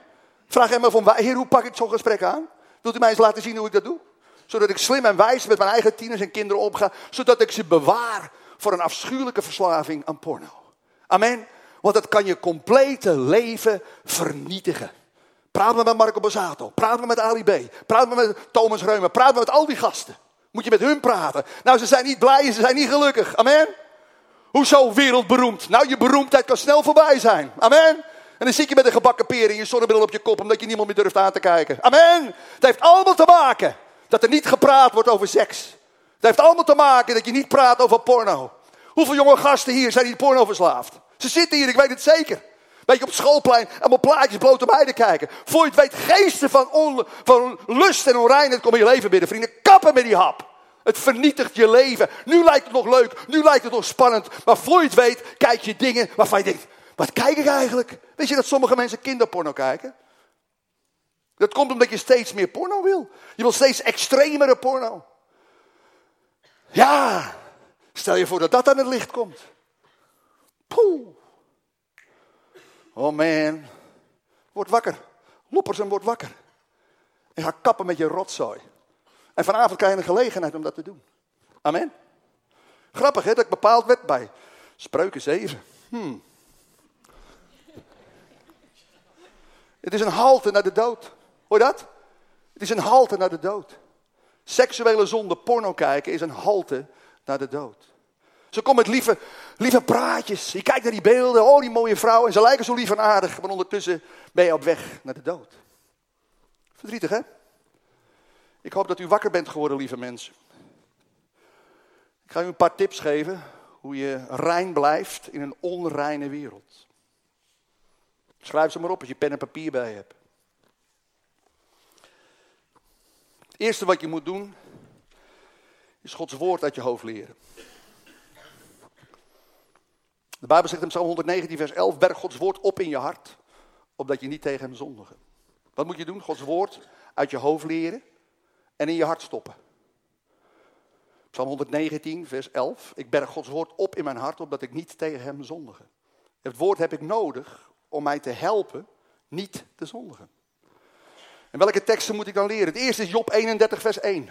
A: Vraag hem even om. Heer, hoe pak ik zo'n gesprek aan? Wilt u mij eens laten zien hoe ik dat doe? Zodat ik slim en wijs met mijn eigen tieners en kinderen omga. Zodat ik ze bewaar voor een afschuwelijke verslaving aan porno. Amen? Want dat kan je complete leven vernietigen. Praat met Marco Bazzato. Praat met Ali B. Praat met Thomas Reumer. Praat met al die gasten. Moet je met hun praten. Nou, ze zijn niet blij, ze zijn niet gelukkig. Amen. Hoezo wereldberoemd? Nou, je beroemdheid kan snel voorbij zijn. Amen. En dan zit je met een gebakken peer in je zonnebril op je kop, omdat je niemand meer durft aan te kijken. Amen. Het heeft allemaal te maken dat er niet gepraat wordt over seks. Het heeft allemaal te maken dat je niet praat over porno. Hoeveel jonge gasten hier zijn die porno verslaafd? Ze zitten hier, ik weet het zeker. Weet je, op het schoolplein, allemaal plaatjes blote meiden kijken. Voor je het weet, geesten van, van lust en onreinheid komen in je leven binnen. Vrienden, kappen met die hap. Het vernietigt je leven. Nu lijkt het nog leuk, nu lijkt het nog spannend. Maar voor je het weet, kijk je dingen waarvan je denkt, wat kijk ik eigenlijk? Weet je dat sommige mensen kinderporno kijken? Dat komt omdat je steeds meer porno wil. Je wil steeds extremere porno. Ja, stel je voor dat dat aan het licht komt. Poeh. Oh man. Word wakker. Loppersen, word wakker. En ga kappen met je rotzooi. En vanavond krijg je een gelegenheid om dat te doen. Amen. Grappig hè, dat ik bepaald werd bij Spreuken 7. Hmm. Het is een halte naar de dood. Hoor dat? Het is een halte naar de dood. Seksuele zonde, porno kijken is een halte naar de dood. Ze komen met lieve, lieve praatjes. Je kijkt naar die beelden. Oh, die mooie vrouw. En ze lijken zo lief en aardig. Maar ondertussen ben je op weg naar de dood. Verdrietig, hè? Ik hoop dat u wakker bent geworden, lieve mensen. Ik ga u een paar tips geven hoe je rein blijft in een onreine wereld. Schrijf ze maar op als je pen en papier bij hebt. Het eerste wat je moet doen, is Gods woord uit je hoofd leren. De Bijbel zegt in Psalm 119, vers 11, berg Gods woord op in je hart, opdat je niet tegen hem zondigen. Wat moet je doen? Gods woord uit je hoofd leren en in je hart stoppen. Psalm 119, vers 11. Ik berg Gods woord op in mijn hart, opdat ik niet tegen hem zondige. Het woord heb ik nodig om mij te helpen niet te zondigen. En welke teksten moet ik dan leren? Het eerste is Job 31, vers 1.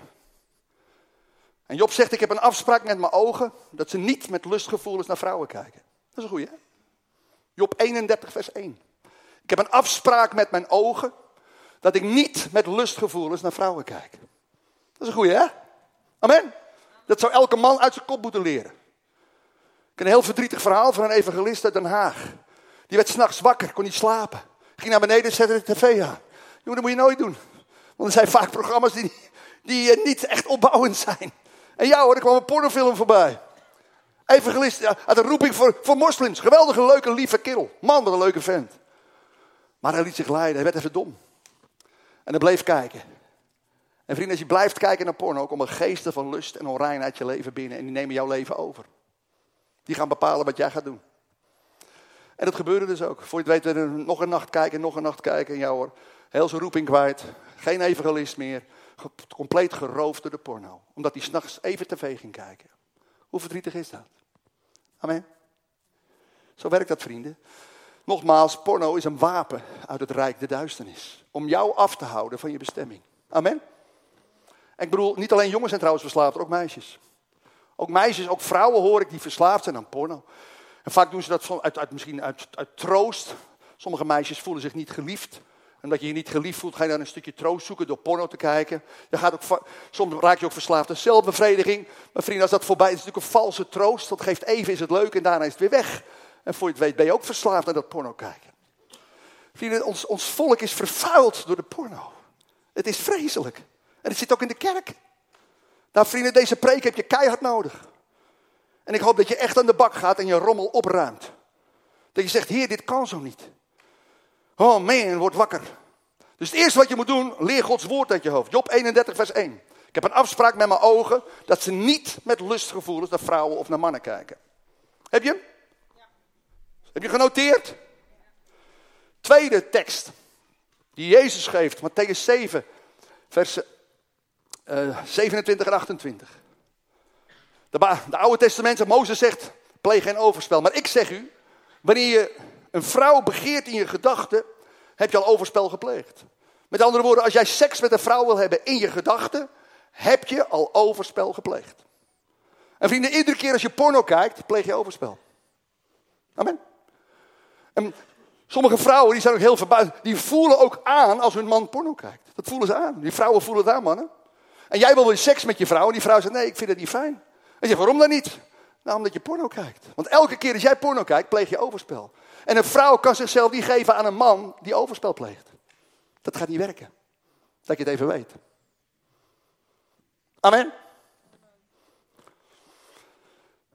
A: En Job zegt, ik heb een afspraak met mijn ogen, dat ze niet met lustgevoelens naar vrouwen kijken. Dat is een goeie, hè? Job 31, vers 1. Ik heb een afspraak met mijn ogen, dat ik niet met lustgevoelens naar vrouwen kijk. Dat is een goeie, hè? Amen. Dat zou elke man uit zijn kop moeten leren. Ik heb een heel verdrietig verhaal van een evangelist uit Den Haag. Die werd s'nachts wakker, kon niet slapen. Ging naar beneden, zette de tv aan. Jongen, dat moet je nooit doen. Want er zijn vaak programma's die, die uh, niet echt opbouwend zijn. En ja hoor, er kwam een pornofilm voorbij. Evangelist had een roeping voor, voor moslims. Geweldige, leuke, lieve kerel. Man, wat een leuke vent. Maar hij liet zich leiden, hij werd even dom. En hij bleef kijken. En vrienden, als je blijft kijken naar porno, komen geesten van lust en onreinheid je leven binnen. En die nemen jouw leven over. Die gaan bepalen wat jij gaat doen. En dat gebeurde dus ook. Voor je het weet, nog een nacht kijken, nog een nacht kijken. En jou hoor, heel zijn roeping kwijt. Geen evangelist meer. Compleet geroofd door de porno. Omdat hij s'nachts even tv ging kijken. Hoe verdrietig is dat? Amen. Zo werkt dat, vrienden. Nogmaals, porno is een wapen uit het rijk de duisternis. Om jou af te houden van je bestemming. Amen. En ik bedoel, niet alleen jongens zijn trouwens verslaafd, ook meisjes. Ook meisjes, ook vrouwen hoor ik die verslaafd zijn aan porno. En vaak doen ze dat uit, uit, misschien uit, uit troost. Sommige meisjes voelen zich niet geliefd. En dat je je niet geliefd voelt, ga je dan een stukje troost zoeken door porno te kijken. Je gaat ook, soms raak je ook verslaafd aan zelfbevrediging. Maar vrienden, als dat voorbij is, is het natuurlijk een valse troost. Dat geeft even, is het leuk en daarna is het weer weg. En voor je het weet ben je ook verslaafd aan dat porno kijken. Vrienden, ons, ons volk is vervuild door de porno. Het is vreselijk. En het zit ook in de kerk. Nou vrienden, deze preek heb je keihard nodig. En ik hoop dat je echt aan de bak gaat en je rommel opruimt. Dat je zegt, heer, dit kan zo niet. Oh man, word wakker. Dus het eerste wat je moet doen, leer Gods woord uit je hoofd. Job 31, vers 1. Ik heb een afspraak met mijn ogen dat ze niet met lustgevoelens naar vrouwen of naar mannen kijken. Heb je hem? Ja. Heb je genoteerd? Tweede tekst die Jezus geeft, Matthäus 7, vers uh, 27 en 28. De, de Oude Testament, Mozes zegt, pleeg geen overspel. Maar ik zeg u, wanneer je een vrouw begeert in je gedachten, heb je al overspel gepleegd. Met andere woorden, als jij seks met een vrouw wil hebben in je gedachten, heb je al overspel gepleegd. En vrienden, iedere keer als je porno kijkt, pleeg je overspel. Amen. En sommige vrouwen die zijn ook heel verbaasd, die voelen ook aan als hun man porno kijkt. Dat voelen ze aan. Die vrouwen voelen het aan, mannen. En jij wil wel seks met je vrouw en die vrouw zegt, nee, ik vind het niet fijn. En je zegt, waarom dan niet? Nou, omdat je porno kijkt. Want elke keer als jij porno kijkt, pleeg je overspel. En een vrouw kan zichzelf niet geven aan een man die overspel pleegt. Dat gaat niet werken. Dat je het even weet. Amen.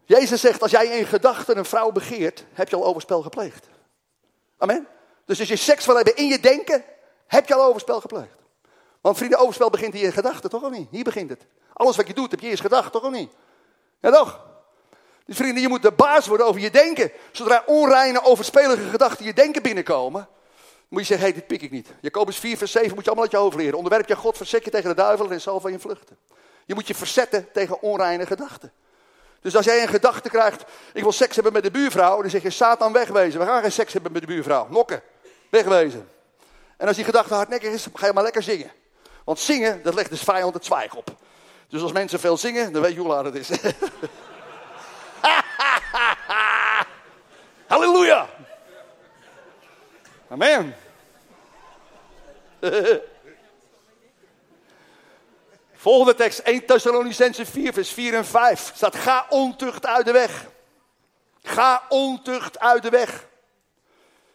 A: Jezus zegt, als jij in gedachten een vrouw begeert, heb je al overspel gepleegd. Amen. Dus als je seks wil hebben in je denken, heb je al overspel gepleegd. Want vrienden, overspel begint in je gedachten, toch of niet? Hier begint het. Alles wat je doet, heb je eerst gedacht, toch of niet? Ja, toch? Dus vrienden, je moet de baas worden over je denken. Zodra onreine, overspelige gedachten je denken binnenkomen, moet je zeggen, hé, hey, dit pik ik niet. Jacobus 4, vers 7 moet je allemaal uit je hoofd leren. Onderwerp je God, verzet je tegen de duivel en zal van je vluchten. Je moet je verzetten tegen onreine gedachten. Dus als jij een gedachte krijgt, ik wil seks hebben met de buurvrouw, dan zeg je, Satan, wegwezen. We gaan geen seks hebben met de buurvrouw. Nokken, wegwezen. En als die gedachte hardnekkig is, ga je maar lekker zingen. Want zingen, dat legt de vijand het zwijg op. Dus als mensen veel zingen, dan weet je hoe laat het is. Halleluja. Amen. Volgende tekst, 1 Thessalonicense 4, vers 4 en 5. Staat, ga ontucht uit de weg. Ga ontucht uit de weg.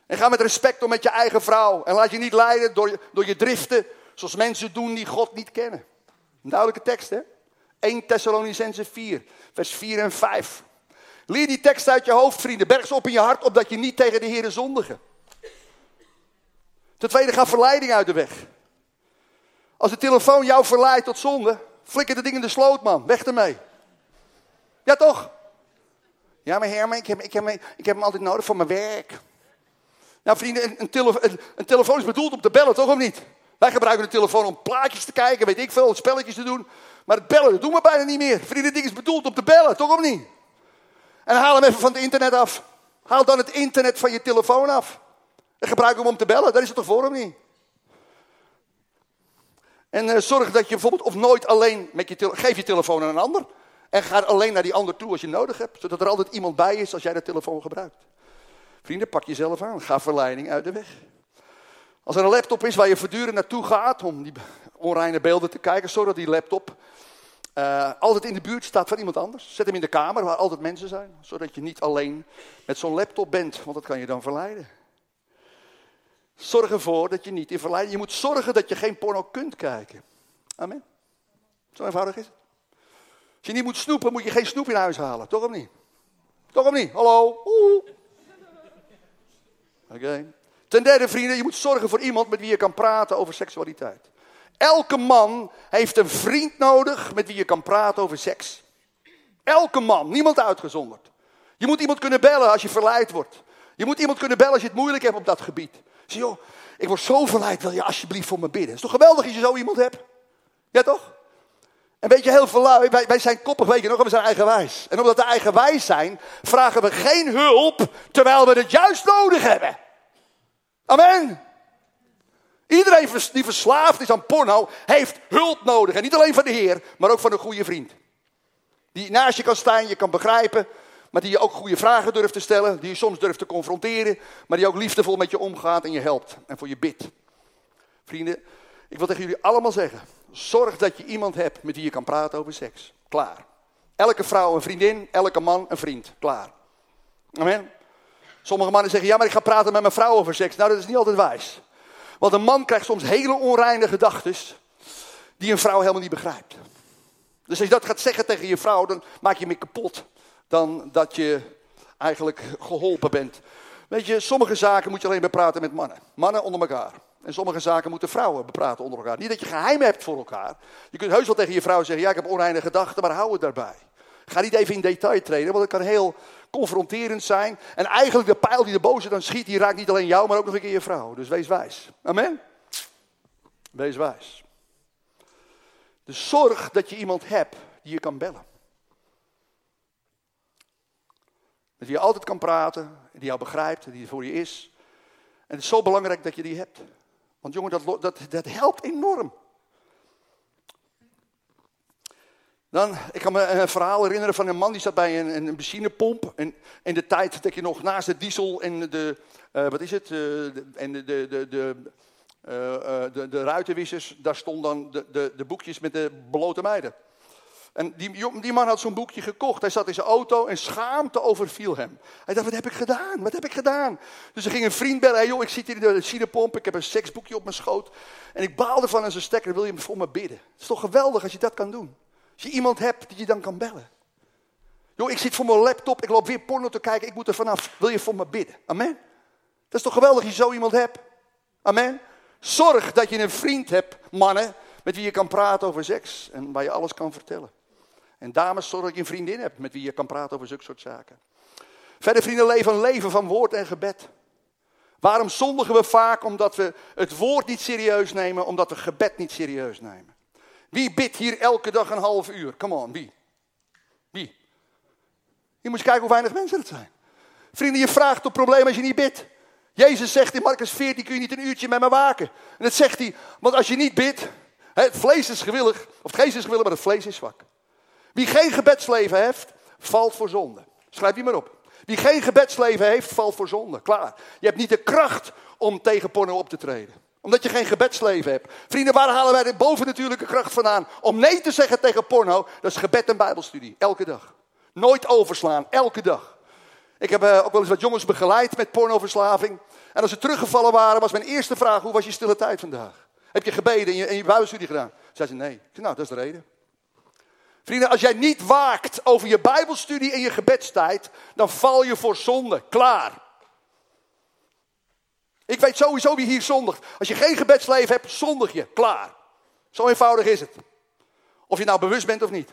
A: En ga met respect om met je eigen vrouw. En laat je niet leiden door, door je driften, zoals mensen doen die God niet kennen. Een duidelijke tekst, hè? 1 Thessalonicense 4, vers 4 en 5. Leer die tekst uit je hoofd, vrienden. Berg ze op in je hart, opdat je niet tegen de Heer zondigen. Ten tweede, ga verleiding uit de weg. Als de telefoon jou verleidt tot zonde, flikker de ding in de sloot, man. Weg ermee. Ja, toch? Ja, maar Herman, ik heb, ik, heb, ik heb hem altijd nodig voor mijn werk. Nou, vrienden, een, een, telefoon is bedoeld om te bellen, toch of niet? Wij gebruiken de telefoon om plaatjes te kijken, weet ik veel, spelletjes te doen. Maar het bellen, dat doen we bijna niet meer. Vrienden, ding is bedoeld om te bellen, toch of niet? En haal hem even van het internet af. Haal dan het internet van je telefoon af. En gebruik hem om te bellen, daar is het toch voor of niet? En uh, zorg dat je bijvoorbeeld of nooit alleen met je geef je telefoon aan een ander. En ga alleen naar die ander toe als je nodig hebt. Zodat er altijd iemand bij is als jij de telefoon gebruikt. Vrienden, pak jezelf aan. Ga verleiding uit de weg. Als er een laptop is waar je voortdurend naartoe gaat om die onreine beelden te kijken, zorg dat die laptop uh, altijd in de buurt staat van iemand anders. Zet hem in de kamer waar altijd mensen zijn. Zodat je niet alleen met zo'n laptop bent, want dat kan je dan verleiden. Zorg ervoor dat je niet in verleiding... Je moet zorgen dat je geen porno kunt kijken. Amen. Zo eenvoudig is het. Als je niet moet snoepen, moet je geen snoep in huis halen. Toch of niet? Toch of niet? Hallo? Oké. Ten derde, vrienden, je moet zorgen voor iemand met wie je kan praten over seksualiteit. Elke man heeft een vriend nodig met wie je kan praten over seks. Elke man, niemand uitgezonderd. Je moet iemand kunnen bellen als je verleid wordt. Je moet iemand kunnen bellen als je het moeilijk hebt op dat gebied. Zie joh, ik word zo verleid, wil je alsjeblieft voor me bidden? Het is toch geweldig als je zo iemand hebt? Ja toch? En weet je, heel veel wij, wij zijn koppig, weet je nog, we zijn eigenwijs. En omdat we eigenwijs zijn, vragen we geen hulp, terwijl we het juist nodig hebben. Amen. Iedereen die verslaafd is aan porno, heeft hulp nodig. En niet alleen van de Heer, maar ook van een goede vriend. Die naast je kan staan, je kan begrijpen, maar die je ook goede vragen durft te stellen. Die je soms durft te confronteren, maar die ook liefdevol met je omgaat en je helpt en voor je bidt. Vrienden, ik wil tegen jullie allemaal zeggen, zorg dat je iemand hebt met wie je kan praten over seks. Klaar. Elke vrouw een vriendin, elke man een vriend. Klaar. Amen. Sommige mannen zeggen, ja maar ik ga praten met mijn vrouw over seks. Nou dat is niet altijd wijs. Want een man krijgt soms hele onreine gedachten die een vrouw helemaal niet begrijpt. Dus als je dat gaat zeggen tegen je vrouw, dan maak je me kapot. Dan dat je eigenlijk geholpen bent. Weet je, sommige zaken moet je alleen bepraten met mannen. Mannen onder elkaar. En sommige zaken moeten vrouwen bepraten onder elkaar. Niet dat je geheimen hebt voor elkaar. Je kunt heus wel tegen je vrouw zeggen, ja ik heb onreine gedachten, maar hou het daarbij. Ga niet even in detail treden, want het kan heel confronterend zijn. En eigenlijk de pijl die de boze dan schiet, die raakt niet alleen jou, maar ook nog een keer je vrouw. Dus wees wijs. Amen? Wees wijs. Dus zorg dat je iemand hebt die je kan bellen. Met wie je altijd kan praten, die jou begrijpt, die voor je is. En het is zo belangrijk dat je die hebt. Want jongen, dat, dat, dat helpt enorm. Dan, ik kan me een verhaal herinneren van een man die zat bij een, een. En in de tijd dat je nog naast de diesel en de, uh, wat is het, de, en de, de, de, de, uh, de, ruitenwissers, daar stonden dan de, de, de boekjes met de belote meiden. En die, die man had zo'n boekje gekocht. Hij zat in zijn auto en schaamte overviel hem. Hij dacht, wat heb ik gedaan? Wat heb ik gedaan? Dus er ging een vriend bellen. Hey joh, ik zit hier in de benzinepomp. Ik heb een seksboekje op mijn schoot. En ik baalde van aan zijn stekker. Wil je voor me bidden? Het is toch geweldig als je dat kan doen. Als je iemand hebt die je dan kan bellen. Joh, ik zit voor mijn laptop, ik loop weer porno te kijken, ik moet er vanaf. Wil je voor me bidden? Amen. Dat is toch geweldig als je zo iemand hebt? Amen. Zorg dat je een vriend hebt, mannen, met wie je kan praten over seks en waar je alles kan vertellen. En dames, zorg dat je een vriendin hebt met wie je kan praten over zulke soort zaken. Verder, vrienden, leven een leven van woord en gebed. Waarom zondigen we vaak? Omdat we het woord niet serieus nemen, omdat we gebed niet serieus nemen. Wie bidt hier elke dag een half uur? Come on, wie? Wie? Je moet kijken hoe weinig mensen het zijn. Vrienden, je vraagt op probleem als je niet bidt. Jezus zegt in Marcus 14, kun je niet een uurtje met me waken. En dat zegt hij, want als je niet bidt, het vlees is gewillig, of het geest is gewillig, maar het vlees is zwak. Wie geen gebedsleven heeft, valt voor zonde. Schrijf die maar op. Wie geen gebedsleven heeft, valt voor zonde. Klaar. Je hebt niet de kracht om tegen porno op te treden omdat je geen gebedsleven hebt. Vrienden, waar halen wij de bovennatuurlijke kracht vandaan? Om nee te zeggen tegen porno, dat is gebed en bijbelstudie. Elke dag. Nooit overslaan, elke dag. Ik heb uh, ook wel eens wat jongens begeleid met pornoverslaving. En als ze teruggevallen waren, was mijn eerste vraag, hoe was je stille tijd vandaag? Heb je gebeden en je, en je bijbelstudie gedaan? Zei ze, nee. Ik zei, nou, dat is de reden. Vrienden, als jij niet waakt over je Bijbelstudie en je gebedstijd, dan val je voor zonde. Klaar. Ik weet sowieso wie hier zondigt. Als je geen gebedsleven hebt, zondig je. Klaar. Zo eenvoudig is het. Of je nou bewust bent of niet.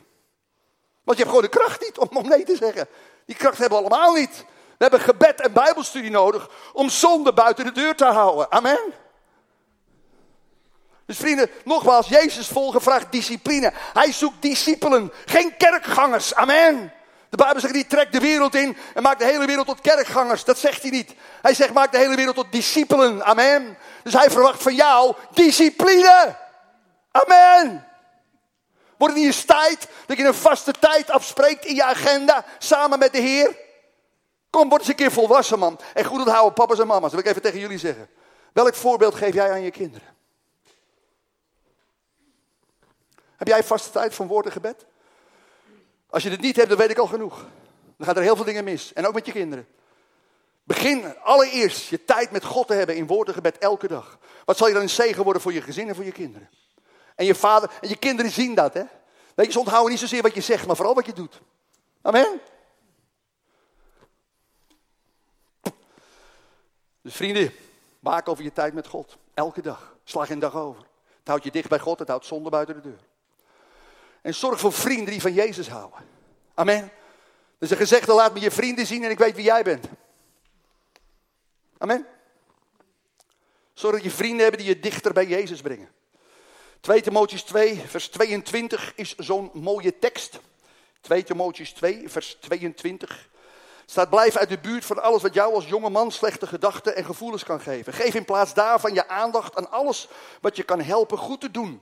A: Want je hebt gewoon de kracht niet om, nee te zeggen. Die kracht hebben we allemaal niet. We hebben gebed en bijbelstudie nodig om zonde buiten de deur te houden. Amen. Dus vrienden, nogmaals, Jezus volgen vraagt discipline. Hij zoekt discipelen, geen kerkgangers. Amen. De Bijbel zegt niet, trek de wereld in en maak de hele wereld tot kerkgangers. Dat zegt hij niet. Hij zegt, maak de hele wereld tot discipelen. Amen. Dus hij verwacht van jou discipline. Amen. Wordt het niet eens tijd dat je een vaste tijd afspreekt in je agenda samen met de Heer? Kom, word eens een keer volwassen man. En goed onthouden, papa's en mama's. Dat wil ik even tegen jullie zeggen. Welk voorbeeld geef jij aan je kinderen? Heb jij vaste tijd van woord en gebed? Als je het niet hebt, dan weet ik al genoeg. Dan gaan er heel veel dingen mis. En ook met je kinderen. Begin allereerst je tijd met God te hebben in woord en gebed elke dag. Wat zal je dan een zegen worden voor je gezin en voor je kinderen? En je vader en je kinderen zien dat, hè? Weet je, ze onthouden niet zozeer wat je zegt, maar vooral wat je doet. Amen. Dus vrienden, maak over je tijd met God. Elke dag. Slag een dag over. Het houdt je dicht bij God, het houdt zonde buiten de deur. En zorg voor vrienden die van Jezus houden. Amen. Dus een gezegde, laat me je vrienden zien en ik weet wie jij bent. Amen. Zorg dat je vrienden hebben die je dichter bij Jezus brengen. 2 Timotheus 2, vers 22 is zo'n mooie tekst. 2 Timotheus 2, vers 22. Staat, blijf uit de buurt van alles wat jou als jonge man slechte gedachten en gevoelens kan geven. Geef in plaats daarvan je aandacht aan alles wat je kan helpen goed te doen.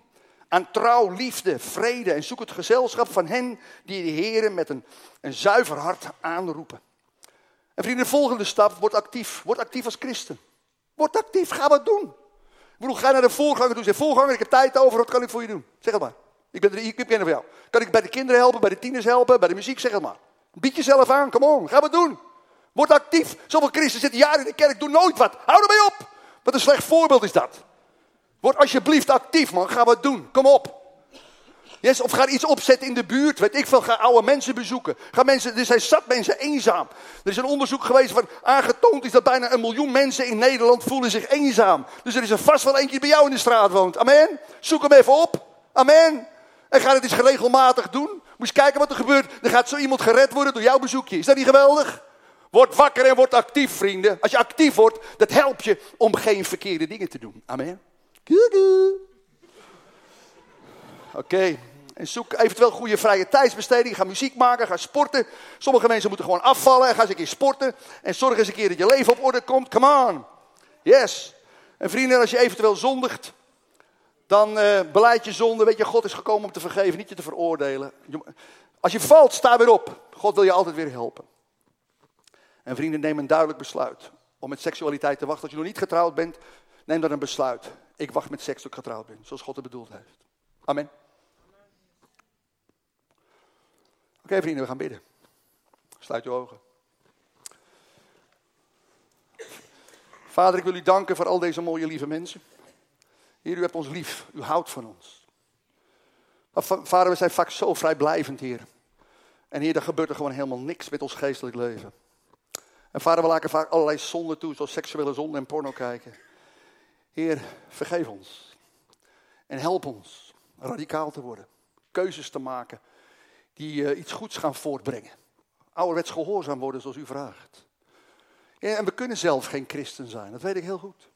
A: Aan trouw, liefde, vrede en zoek het gezelschap van hen die de Heeren met een, een zuiver hart aanroepen. En vrienden, de volgende stap, word actief. Word actief als christen. Word actief, ga wat doen. Ik bedoel, ga naar de voorganger toe. Zeg, voorganger, ik heb tijd over, wat kan ik voor je doen? Zeg het maar. Ik ben er, ik ben er voor jou. Kan ik bij de kinderen helpen, bij de tieners helpen, bij de muziek? Zeg het maar. Bied jezelf aan, kom on, ga wat doen. Word actief. Zoveel christen zitten jaren in de kerk, doe nooit wat. Hou ermee op. Wat een slecht voorbeeld is dat. Word alsjeblieft actief, man. Ga wat doen. Kom op. Yes, of ga iets opzetten in de buurt. Weet ik veel. Ga oude mensen bezoeken. Ga mensen, er zijn zat mensen eenzaam. Er is een onderzoek geweest waar aangetoond is dat bijna een miljoen mensen in Nederland voelen zich eenzaam. Dus er is er vast wel eentje bij jou in de straat woont. Amen. Zoek hem even op. Amen. En ga het eens regelmatig doen. Moet je kijken wat er gebeurt. Er gaat zo iemand gered worden door jouw bezoekje. Is dat niet geweldig? Word wakker en word actief, vrienden. Als je actief wordt, dat helpt je om geen verkeerde dingen te doen. Amen. Oké. En zoek eventueel goede vrije tijdsbesteding. Ga muziek maken, ga sporten. Sommige mensen moeten gewoon afvallen en ga eens een keer sporten. En zorg eens een keer dat je leven op orde komt. Come on. Yes. En vrienden, als je eventueel zondigt, dan uh, beleid je zonde. Weet je, God is gekomen om te vergeven, niet je te veroordelen. Als je valt, sta weer op. God wil je altijd weer helpen. En vrienden, neem een duidelijk besluit om met seksualiteit te wachten. Als je nog niet getrouwd bent, neem dan een besluit. Ik wacht met seks tot ik getrouwd ben, zoals God het bedoeld heeft. Amen. Oké vrienden, we gaan bidden. Sluit je ogen. Vader, ik wil u danken voor al deze mooie lieve mensen. Heer, u hebt ons lief. U houdt van ons. vader, we zijn vaak zo vrijblijvend, Heer. En Heer, er gebeurt er gewoon helemaal niks met ons geestelijk leven. En vader, we laten vaak allerlei zonden toe, zoals seksuele zonde en porno kijken. Heer, vergeef ons. En help ons radicaal te worden. Keuzes te maken die uh, iets goeds gaan voortbrengen. Ouderwets gehoorzaam worden zoals u vraagt. Ja, en we kunnen zelf geen christen zijn, dat weet ik heel goed.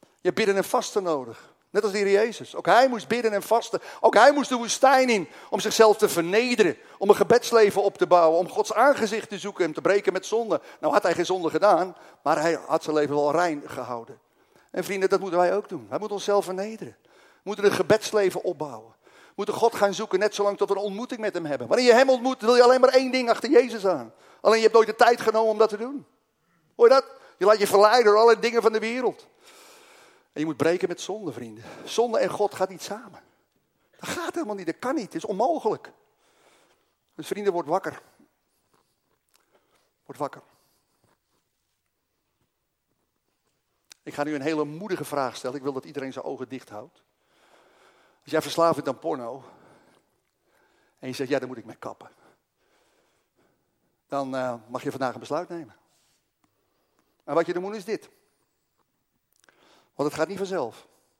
A: Je hebt bidden en vasten nodig. Net als de Heer Jezus. Ook hij moest bidden en vasten. Ook hij moest de woestijn in om zichzelf te vernederen. Om een gebedsleven op te bouwen. Om Gods aangezicht te zoeken en te breken met zonde. Nou had hij geen zonde gedaan, maar hij had zijn leven wel rein gehouden. En vrienden, dat moeten wij ook doen. Wij moeten onszelf vernederen. We moeten een gebedsleven opbouwen. We moeten God gaan zoeken net zolang tot we een ontmoeting met hem hebben. Wanneer je hem ontmoet, wil je alleen maar één ding achter Jezus aan. Alleen je hebt nooit de tijd genomen om dat te doen. Hoor je dat? Je laat je verleiden door alle dingen van de wereld. En je moet breken met zonde, vrienden. Zonde en God gaat niet samen. Dat gaat helemaal niet, dat kan niet, het is onmogelijk. Dus vrienden, word wakker. Word wakker. Ik ga nu een hele moedige vraag stellen. Ik wil dat iedereen zijn ogen dicht houdt. Als jij verslaafd bent aan porno, En je zegt, ja, daar moet ik mee kappen. Dan uh, mag je vandaag een besluit nemen. En wat je dan moet is dit. Want het gaat niet vanzelf.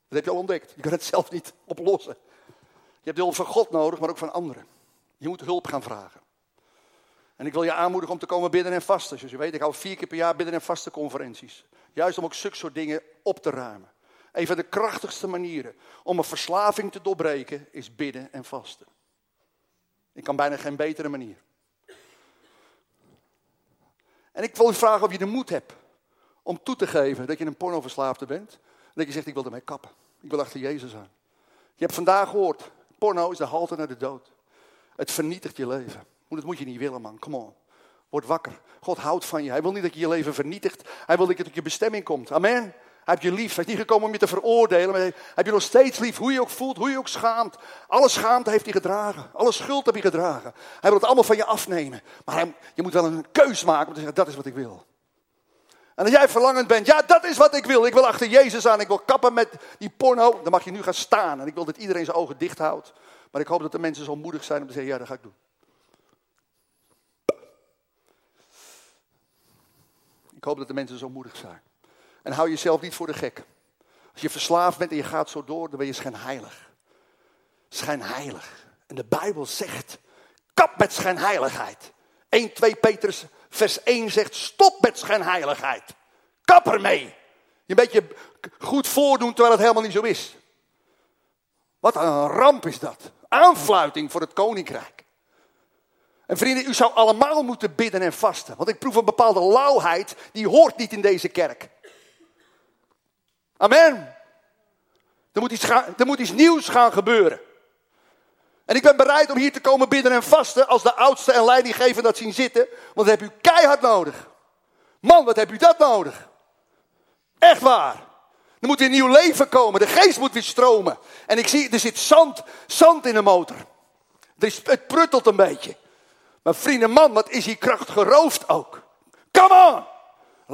A: Dat heb je al ontdekt. Je kan het zelf niet oplossen. Je hebt hulp van God nodig, maar ook van anderen. Je moet hulp gaan vragen. En ik wil je aanmoedigen om te komen bidden en vasten. Zoals je weet, ik hou vier keer per jaar bidden en vasten conferenties. Juist om ook zulke soort dingen op te ruimen. Een van de krachtigste manieren om een verslaving te doorbreken is bidden en vasten. Ik kan bijna geen betere manier. En ik wil je vragen of je de moed hebt om toe te geven dat je een pornoverslaafde bent. En dat je zegt, ik wil ermee kappen. Ik wil achter Jezus aan. Je hebt vandaag gehoord, porno is de halte naar de dood. Het vernietigt je leven. Dat moet je niet willen, man. Come on. Word wakker. God houdt van je. Hij wil niet dat je je leven vernietigt. Hij wil dat je tot je bestemming komt. Amen. Hij heeft je lief. Hij is niet gekomen om je te veroordelen. Maar hij heeft je nog steeds lief. Hoe je ook voelt, hoe je ook schaamt. Alle schaamte heeft hij gedragen. Alle schuld heb je gedragen. Hij wil het allemaal van je afnemen. Maar je moet wel een keus maken om te zeggen, dat is wat ik wil. En als jij verlangend bent, ja, dat is wat ik wil. Ik wil achter Jezus aan. Ik wil kappen met die porno. Dan mag je nu gaan staan. En ik wil dat iedereen zijn ogen dicht houdt. Maar ik hoop dat de mensen zo moedig zijn om te zeggen, ja, dat ga ik doen. Ik hoop dat de mensen zo moedig zijn. En hou jezelf niet voor de gek. Als je verslaafd bent en je gaat zo door, dan ben je schijnheilig. Schijnheilig. En de Bijbel zegt, kap met schijnheiligheid. 1, 2 Petrus vers 1 zegt, stop met schijnheiligheid. Kap ermee. Je een beetje goed voordoen terwijl het helemaal niet zo is. Wat een ramp is dat. Aanfluiting voor het koninkrijk. En vrienden, u zou allemaal moeten bidden en vasten. Want ik proef een bepaalde lauwheid, die hoort niet in deze kerk. Amen. Er moet iets, gaan, er moet iets nieuws gaan gebeuren. En ik ben bereid om hier te komen bidden en vasten als de oudste en leidinggever dat zien zitten. Want dat heb u keihard nodig. Man, wat heb u dat nodig? Echt waar. Er moet weer nieuw leven komen. De geest moet weer stromen. En ik zie, er zit zand, zand in de motor. het pruttelt een beetje. Maar vrienden, man, wat is die kracht geroofd ook. Come on!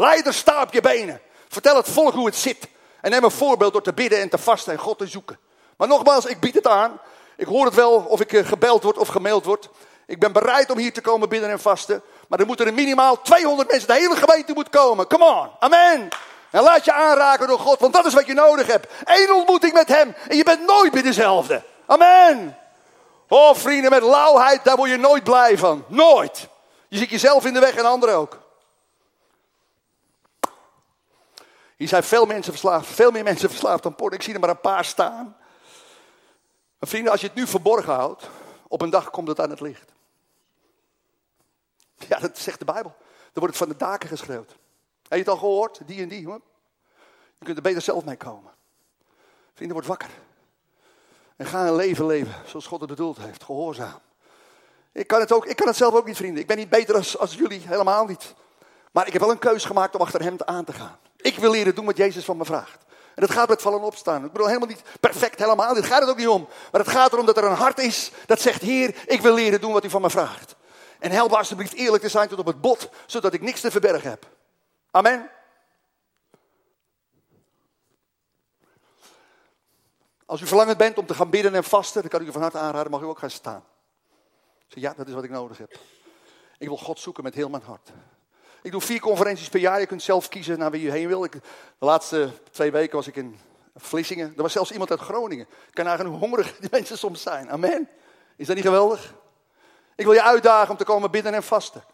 A: Leider, sta op je benen. Vertel het volk hoe het zit. En neem een voorbeeld door te bidden en te vasten en God te zoeken. Maar nogmaals, ik bied het aan. Ik hoor het wel of ik eh, gebeld word of gemaild word. Ik ben bereid om hier te komen bidden en vasten. Maar er moeten er minimaal 200 mensen, de hele gemeente moet komen. Come on, amen. En laat je aanraken door God, want dat is wat je nodig hebt. Eén ontmoeting met Hem en je bent nooit meer dezelfde. Amen. Oh vrienden, met lauwheid, daar word je nooit blij van. Nooit. Je ziet jezelf in de weg en anderen ook. Hier zijn veel mensen verslaafd, veel meer mensen verslaafd dan porno. Ik zie er maar een paar staan. Vrienden, als je het nu verborgen houdt, op een dag komt het aan het licht. Ja, dat zegt de Bijbel. Dan wordt het van de daken geschreeuwd. Heb je het al gehoord? Die en die hoor. Je kunt er beter zelf mee komen. Vrienden, word wakker. En ga een leven leven zoals God het bedoeld heeft. Gehoorzaam. Ik kan het, ook, ik kan het zelf ook niet, vrienden. Ik ben niet beter als, als jullie, helemaal niet. Maar ik heb wel een keuze gemaakt om achter hem aan te gaan. Ik wil leren doen wat Jezus van me vraagt. En dat gaat met vallen opstaan. Ik bedoel helemaal niet perfect, helemaal. Dit gaat het ook niet om. Maar het gaat erom dat er een hart is dat zegt: Heer, ik wil leren doen wat u van me vraagt. En help alsjeblieft eerlijk te zijn tot op het bot, zodat ik niks te verbergen heb. Amen. Als u verlangend bent om te gaan bidden en vasten, dan kan ik u van harte aanraden, mag u ook gaan staan. Zeg, ja, dat is wat ik nodig heb. Ik wil God zoeken met heel mijn hart. Ik doe vier conferenties per jaar. Je kunt zelf kiezen naar wie je heen wil. De laatste twee weken was ik in Vlissingen. Er was zelfs iemand uit Groningen. Ik kan nagaan hoe hongerig die mensen soms zijn. Amen. Is dat niet geweldig? Ik wil je uitdagen om te komen bidden en vasten.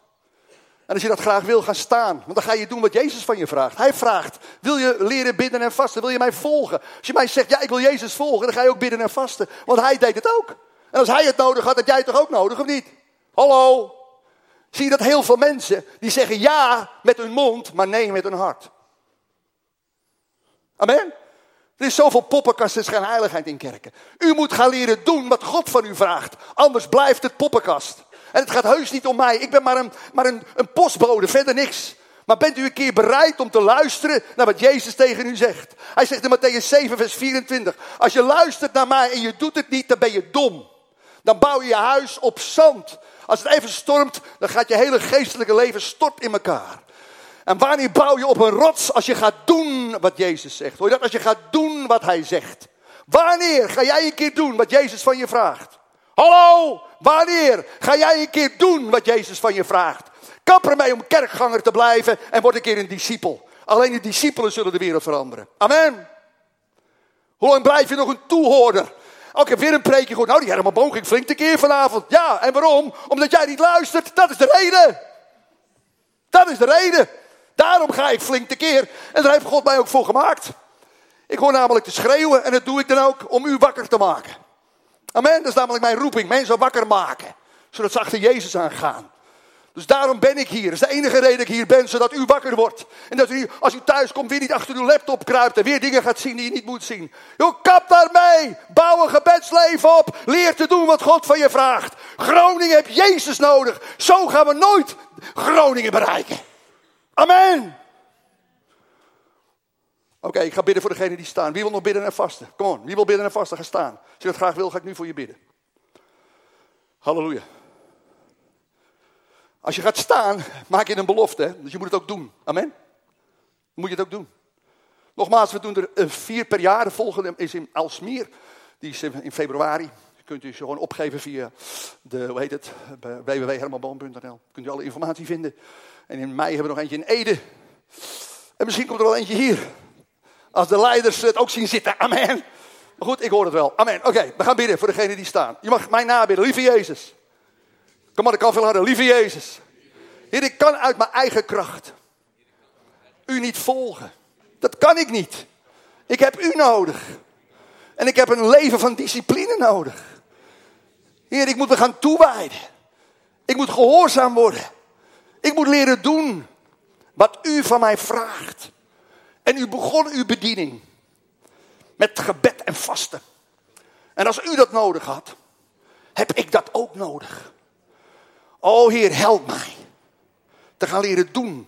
A: En als je dat graag wil, gaan staan. Want dan ga je doen wat Jezus van je vraagt. Hij vraagt, wil je leren bidden en vasten? Wil je mij volgen? Als je mij zegt, ja, ik wil Jezus volgen, dan ga je ook bidden en vasten. Want hij deed het ook. En als hij het nodig had, had jij het toch ook nodig, of niet? Hallo? Zie je dat heel veel mensen, die zeggen ja met hun mond, maar nee met hun hart. Amen? Er is zoveel poppenkast en heiligheid in kerken. U moet gaan leren doen wat God van u vraagt. Anders blijft het poppenkast. En het gaat heus niet om mij. Ik ben maar een, maar een, een postbode, verder niks. Maar bent u een keer bereid om te luisteren naar wat Jezus tegen u zegt? Hij zegt in Matthäus 7, vers 24. Als je luistert naar mij en je doet het niet, dan ben je dom. Dan bouw je je huis op zand. Als het even stormt, dan gaat je hele geestelijke leven stort in elkaar. En wanneer bouw je op een rots? Als je gaat doen wat Jezus zegt. Hoor je dat? Als je gaat doen wat Hij zegt. Wanneer ga jij een keer doen wat Jezus van je vraagt? Hallo, wanneer ga jij een keer doen wat Jezus van je vraagt? Kap ermee om kerkganger te blijven en word een keer een discipel. Alleen de discipelen zullen de wereld veranderen. Amen. Hoe lang blijf je nog een toehoorder? Oh, ik heb weer een preekje gehoord. Nou, die Herman Boom ging flink keer vanavond. Ja, en waarom? Omdat jij niet luistert. Dat is de reden. Dat is de reden. Daarom ga ik flink keer. En daar heeft God mij ook voor gemaakt. Ik hoor namelijk te schreeuwen en dat doe ik dan ook om u wakker te maken. Amen. Dat is namelijk mijn roeping. Mensen wakker maken. Zodat ze achter Jezus aangaan. Dus daarom ben ik hier. Dat is de enige reden dat ik hier ben, zodat u wakker wordt. En dat u, als u thuis komt, weer niet achter uw laptop kruipt en weer dingen gaat zien die je niet moet zien. Jo, kap daarmee. Bouw een gebedsleven op. Leer te doen wat God van je vraagt. Groningen heeft Jezus nodig. Zo gaan we nooit Groningen bereiken. Amen. Oké, ik ga bidden voor degenen die staan. Wie wil nog bidden en vasten? Kom on, wie wil bidden en vasten? Ga staan. Als je dat graag wil, ga ik nu voor je bidden. Halleluja. Als je gaat staan, maak je een belofte. Dus je moet het ook doen. Amen. moet je het ook doen. Nogmaals, we doen er eh, vier per jaar. De volgende is in Alsmeer. Die is in februari. Kunt u ze gewoon opgeven via de, hoe heet het, www.hermanboom.nl. Kunt u alle informatie vinden. En in mei hebben we nog eentje in Ede. En misschien komt er wel eentje hier. Als de leiders het ook zien zitten. Amen. Maar goed, ik hoor het wel. Amen. Oké, we gaan bidden voor degenen die staan. Je mag mij nabidden. Lieve Jezus. Kom maar, ik kan veel harder. Lieve Jezus. Heer, ik kan uit mijn eigen kracht u niet volgen. Dat kan ik niet. Ik heb u nodig. En ik heb een leven van discipline nodig. Heer, ik moet me gaan toewijden. Ik moet gehoorzaam worden. Ik moet leren doen wat u van mij vraagt. En u begon uw bediening met gebed en vasten. En als u dat nodig had, heb ik dat ook nodig. O Heer, help mij te gaan leren doen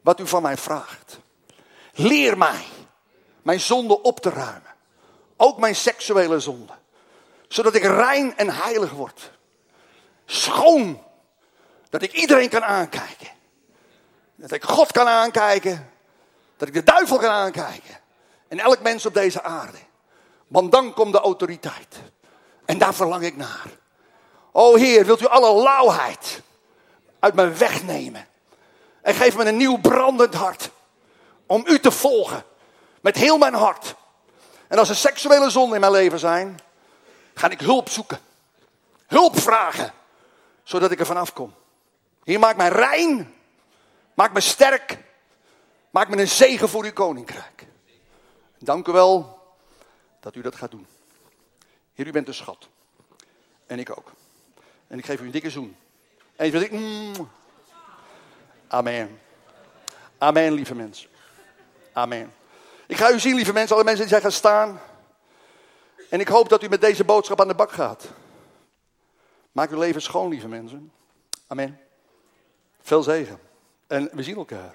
A: wat u van mij vraagt. Leer mij mijn zonde op te ruimen. Ook mijn seksuele zonde. Zodat ik rein en heilig word. Schoon. Dat ik iedereen kan aankijken. Dat ik God kan aankijken. Dat ik de duivel kan aankijken. En elk mens op deze aarde. Want dan komt de autoriteit. En daar verlang ik naar. O Heer, wilt u alle lauwheid uit mijn weg nemen. En geef me een nieuw brandend hart. Om u te volgen. Met heel mijn hart. En als er seksuele zonden in mijn leven zijn, ga ik hulp zoeken. Hulp vragen. Zodat ik er vanaf kom. Hier maak mij rein. Maak me sterk. Maak me een zegen voor uw koninkrijk. Dank u wel dat u dat gaat doen. Heer, u bent een schat. En ik ook. En ik geef u een dikke zoen. En ik. Mm. Amen. Amen, lieve mensen. Amen. Ik ga u zien, lieve mensen, alle mensen die zijn gaan staan. En ik hoop dat u met deze boodschap aan de bak gaat. Maak uw leven schoon, lieve mensen. Amen. Veel zegen. En we zien elkaar.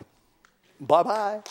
A: Bye bye.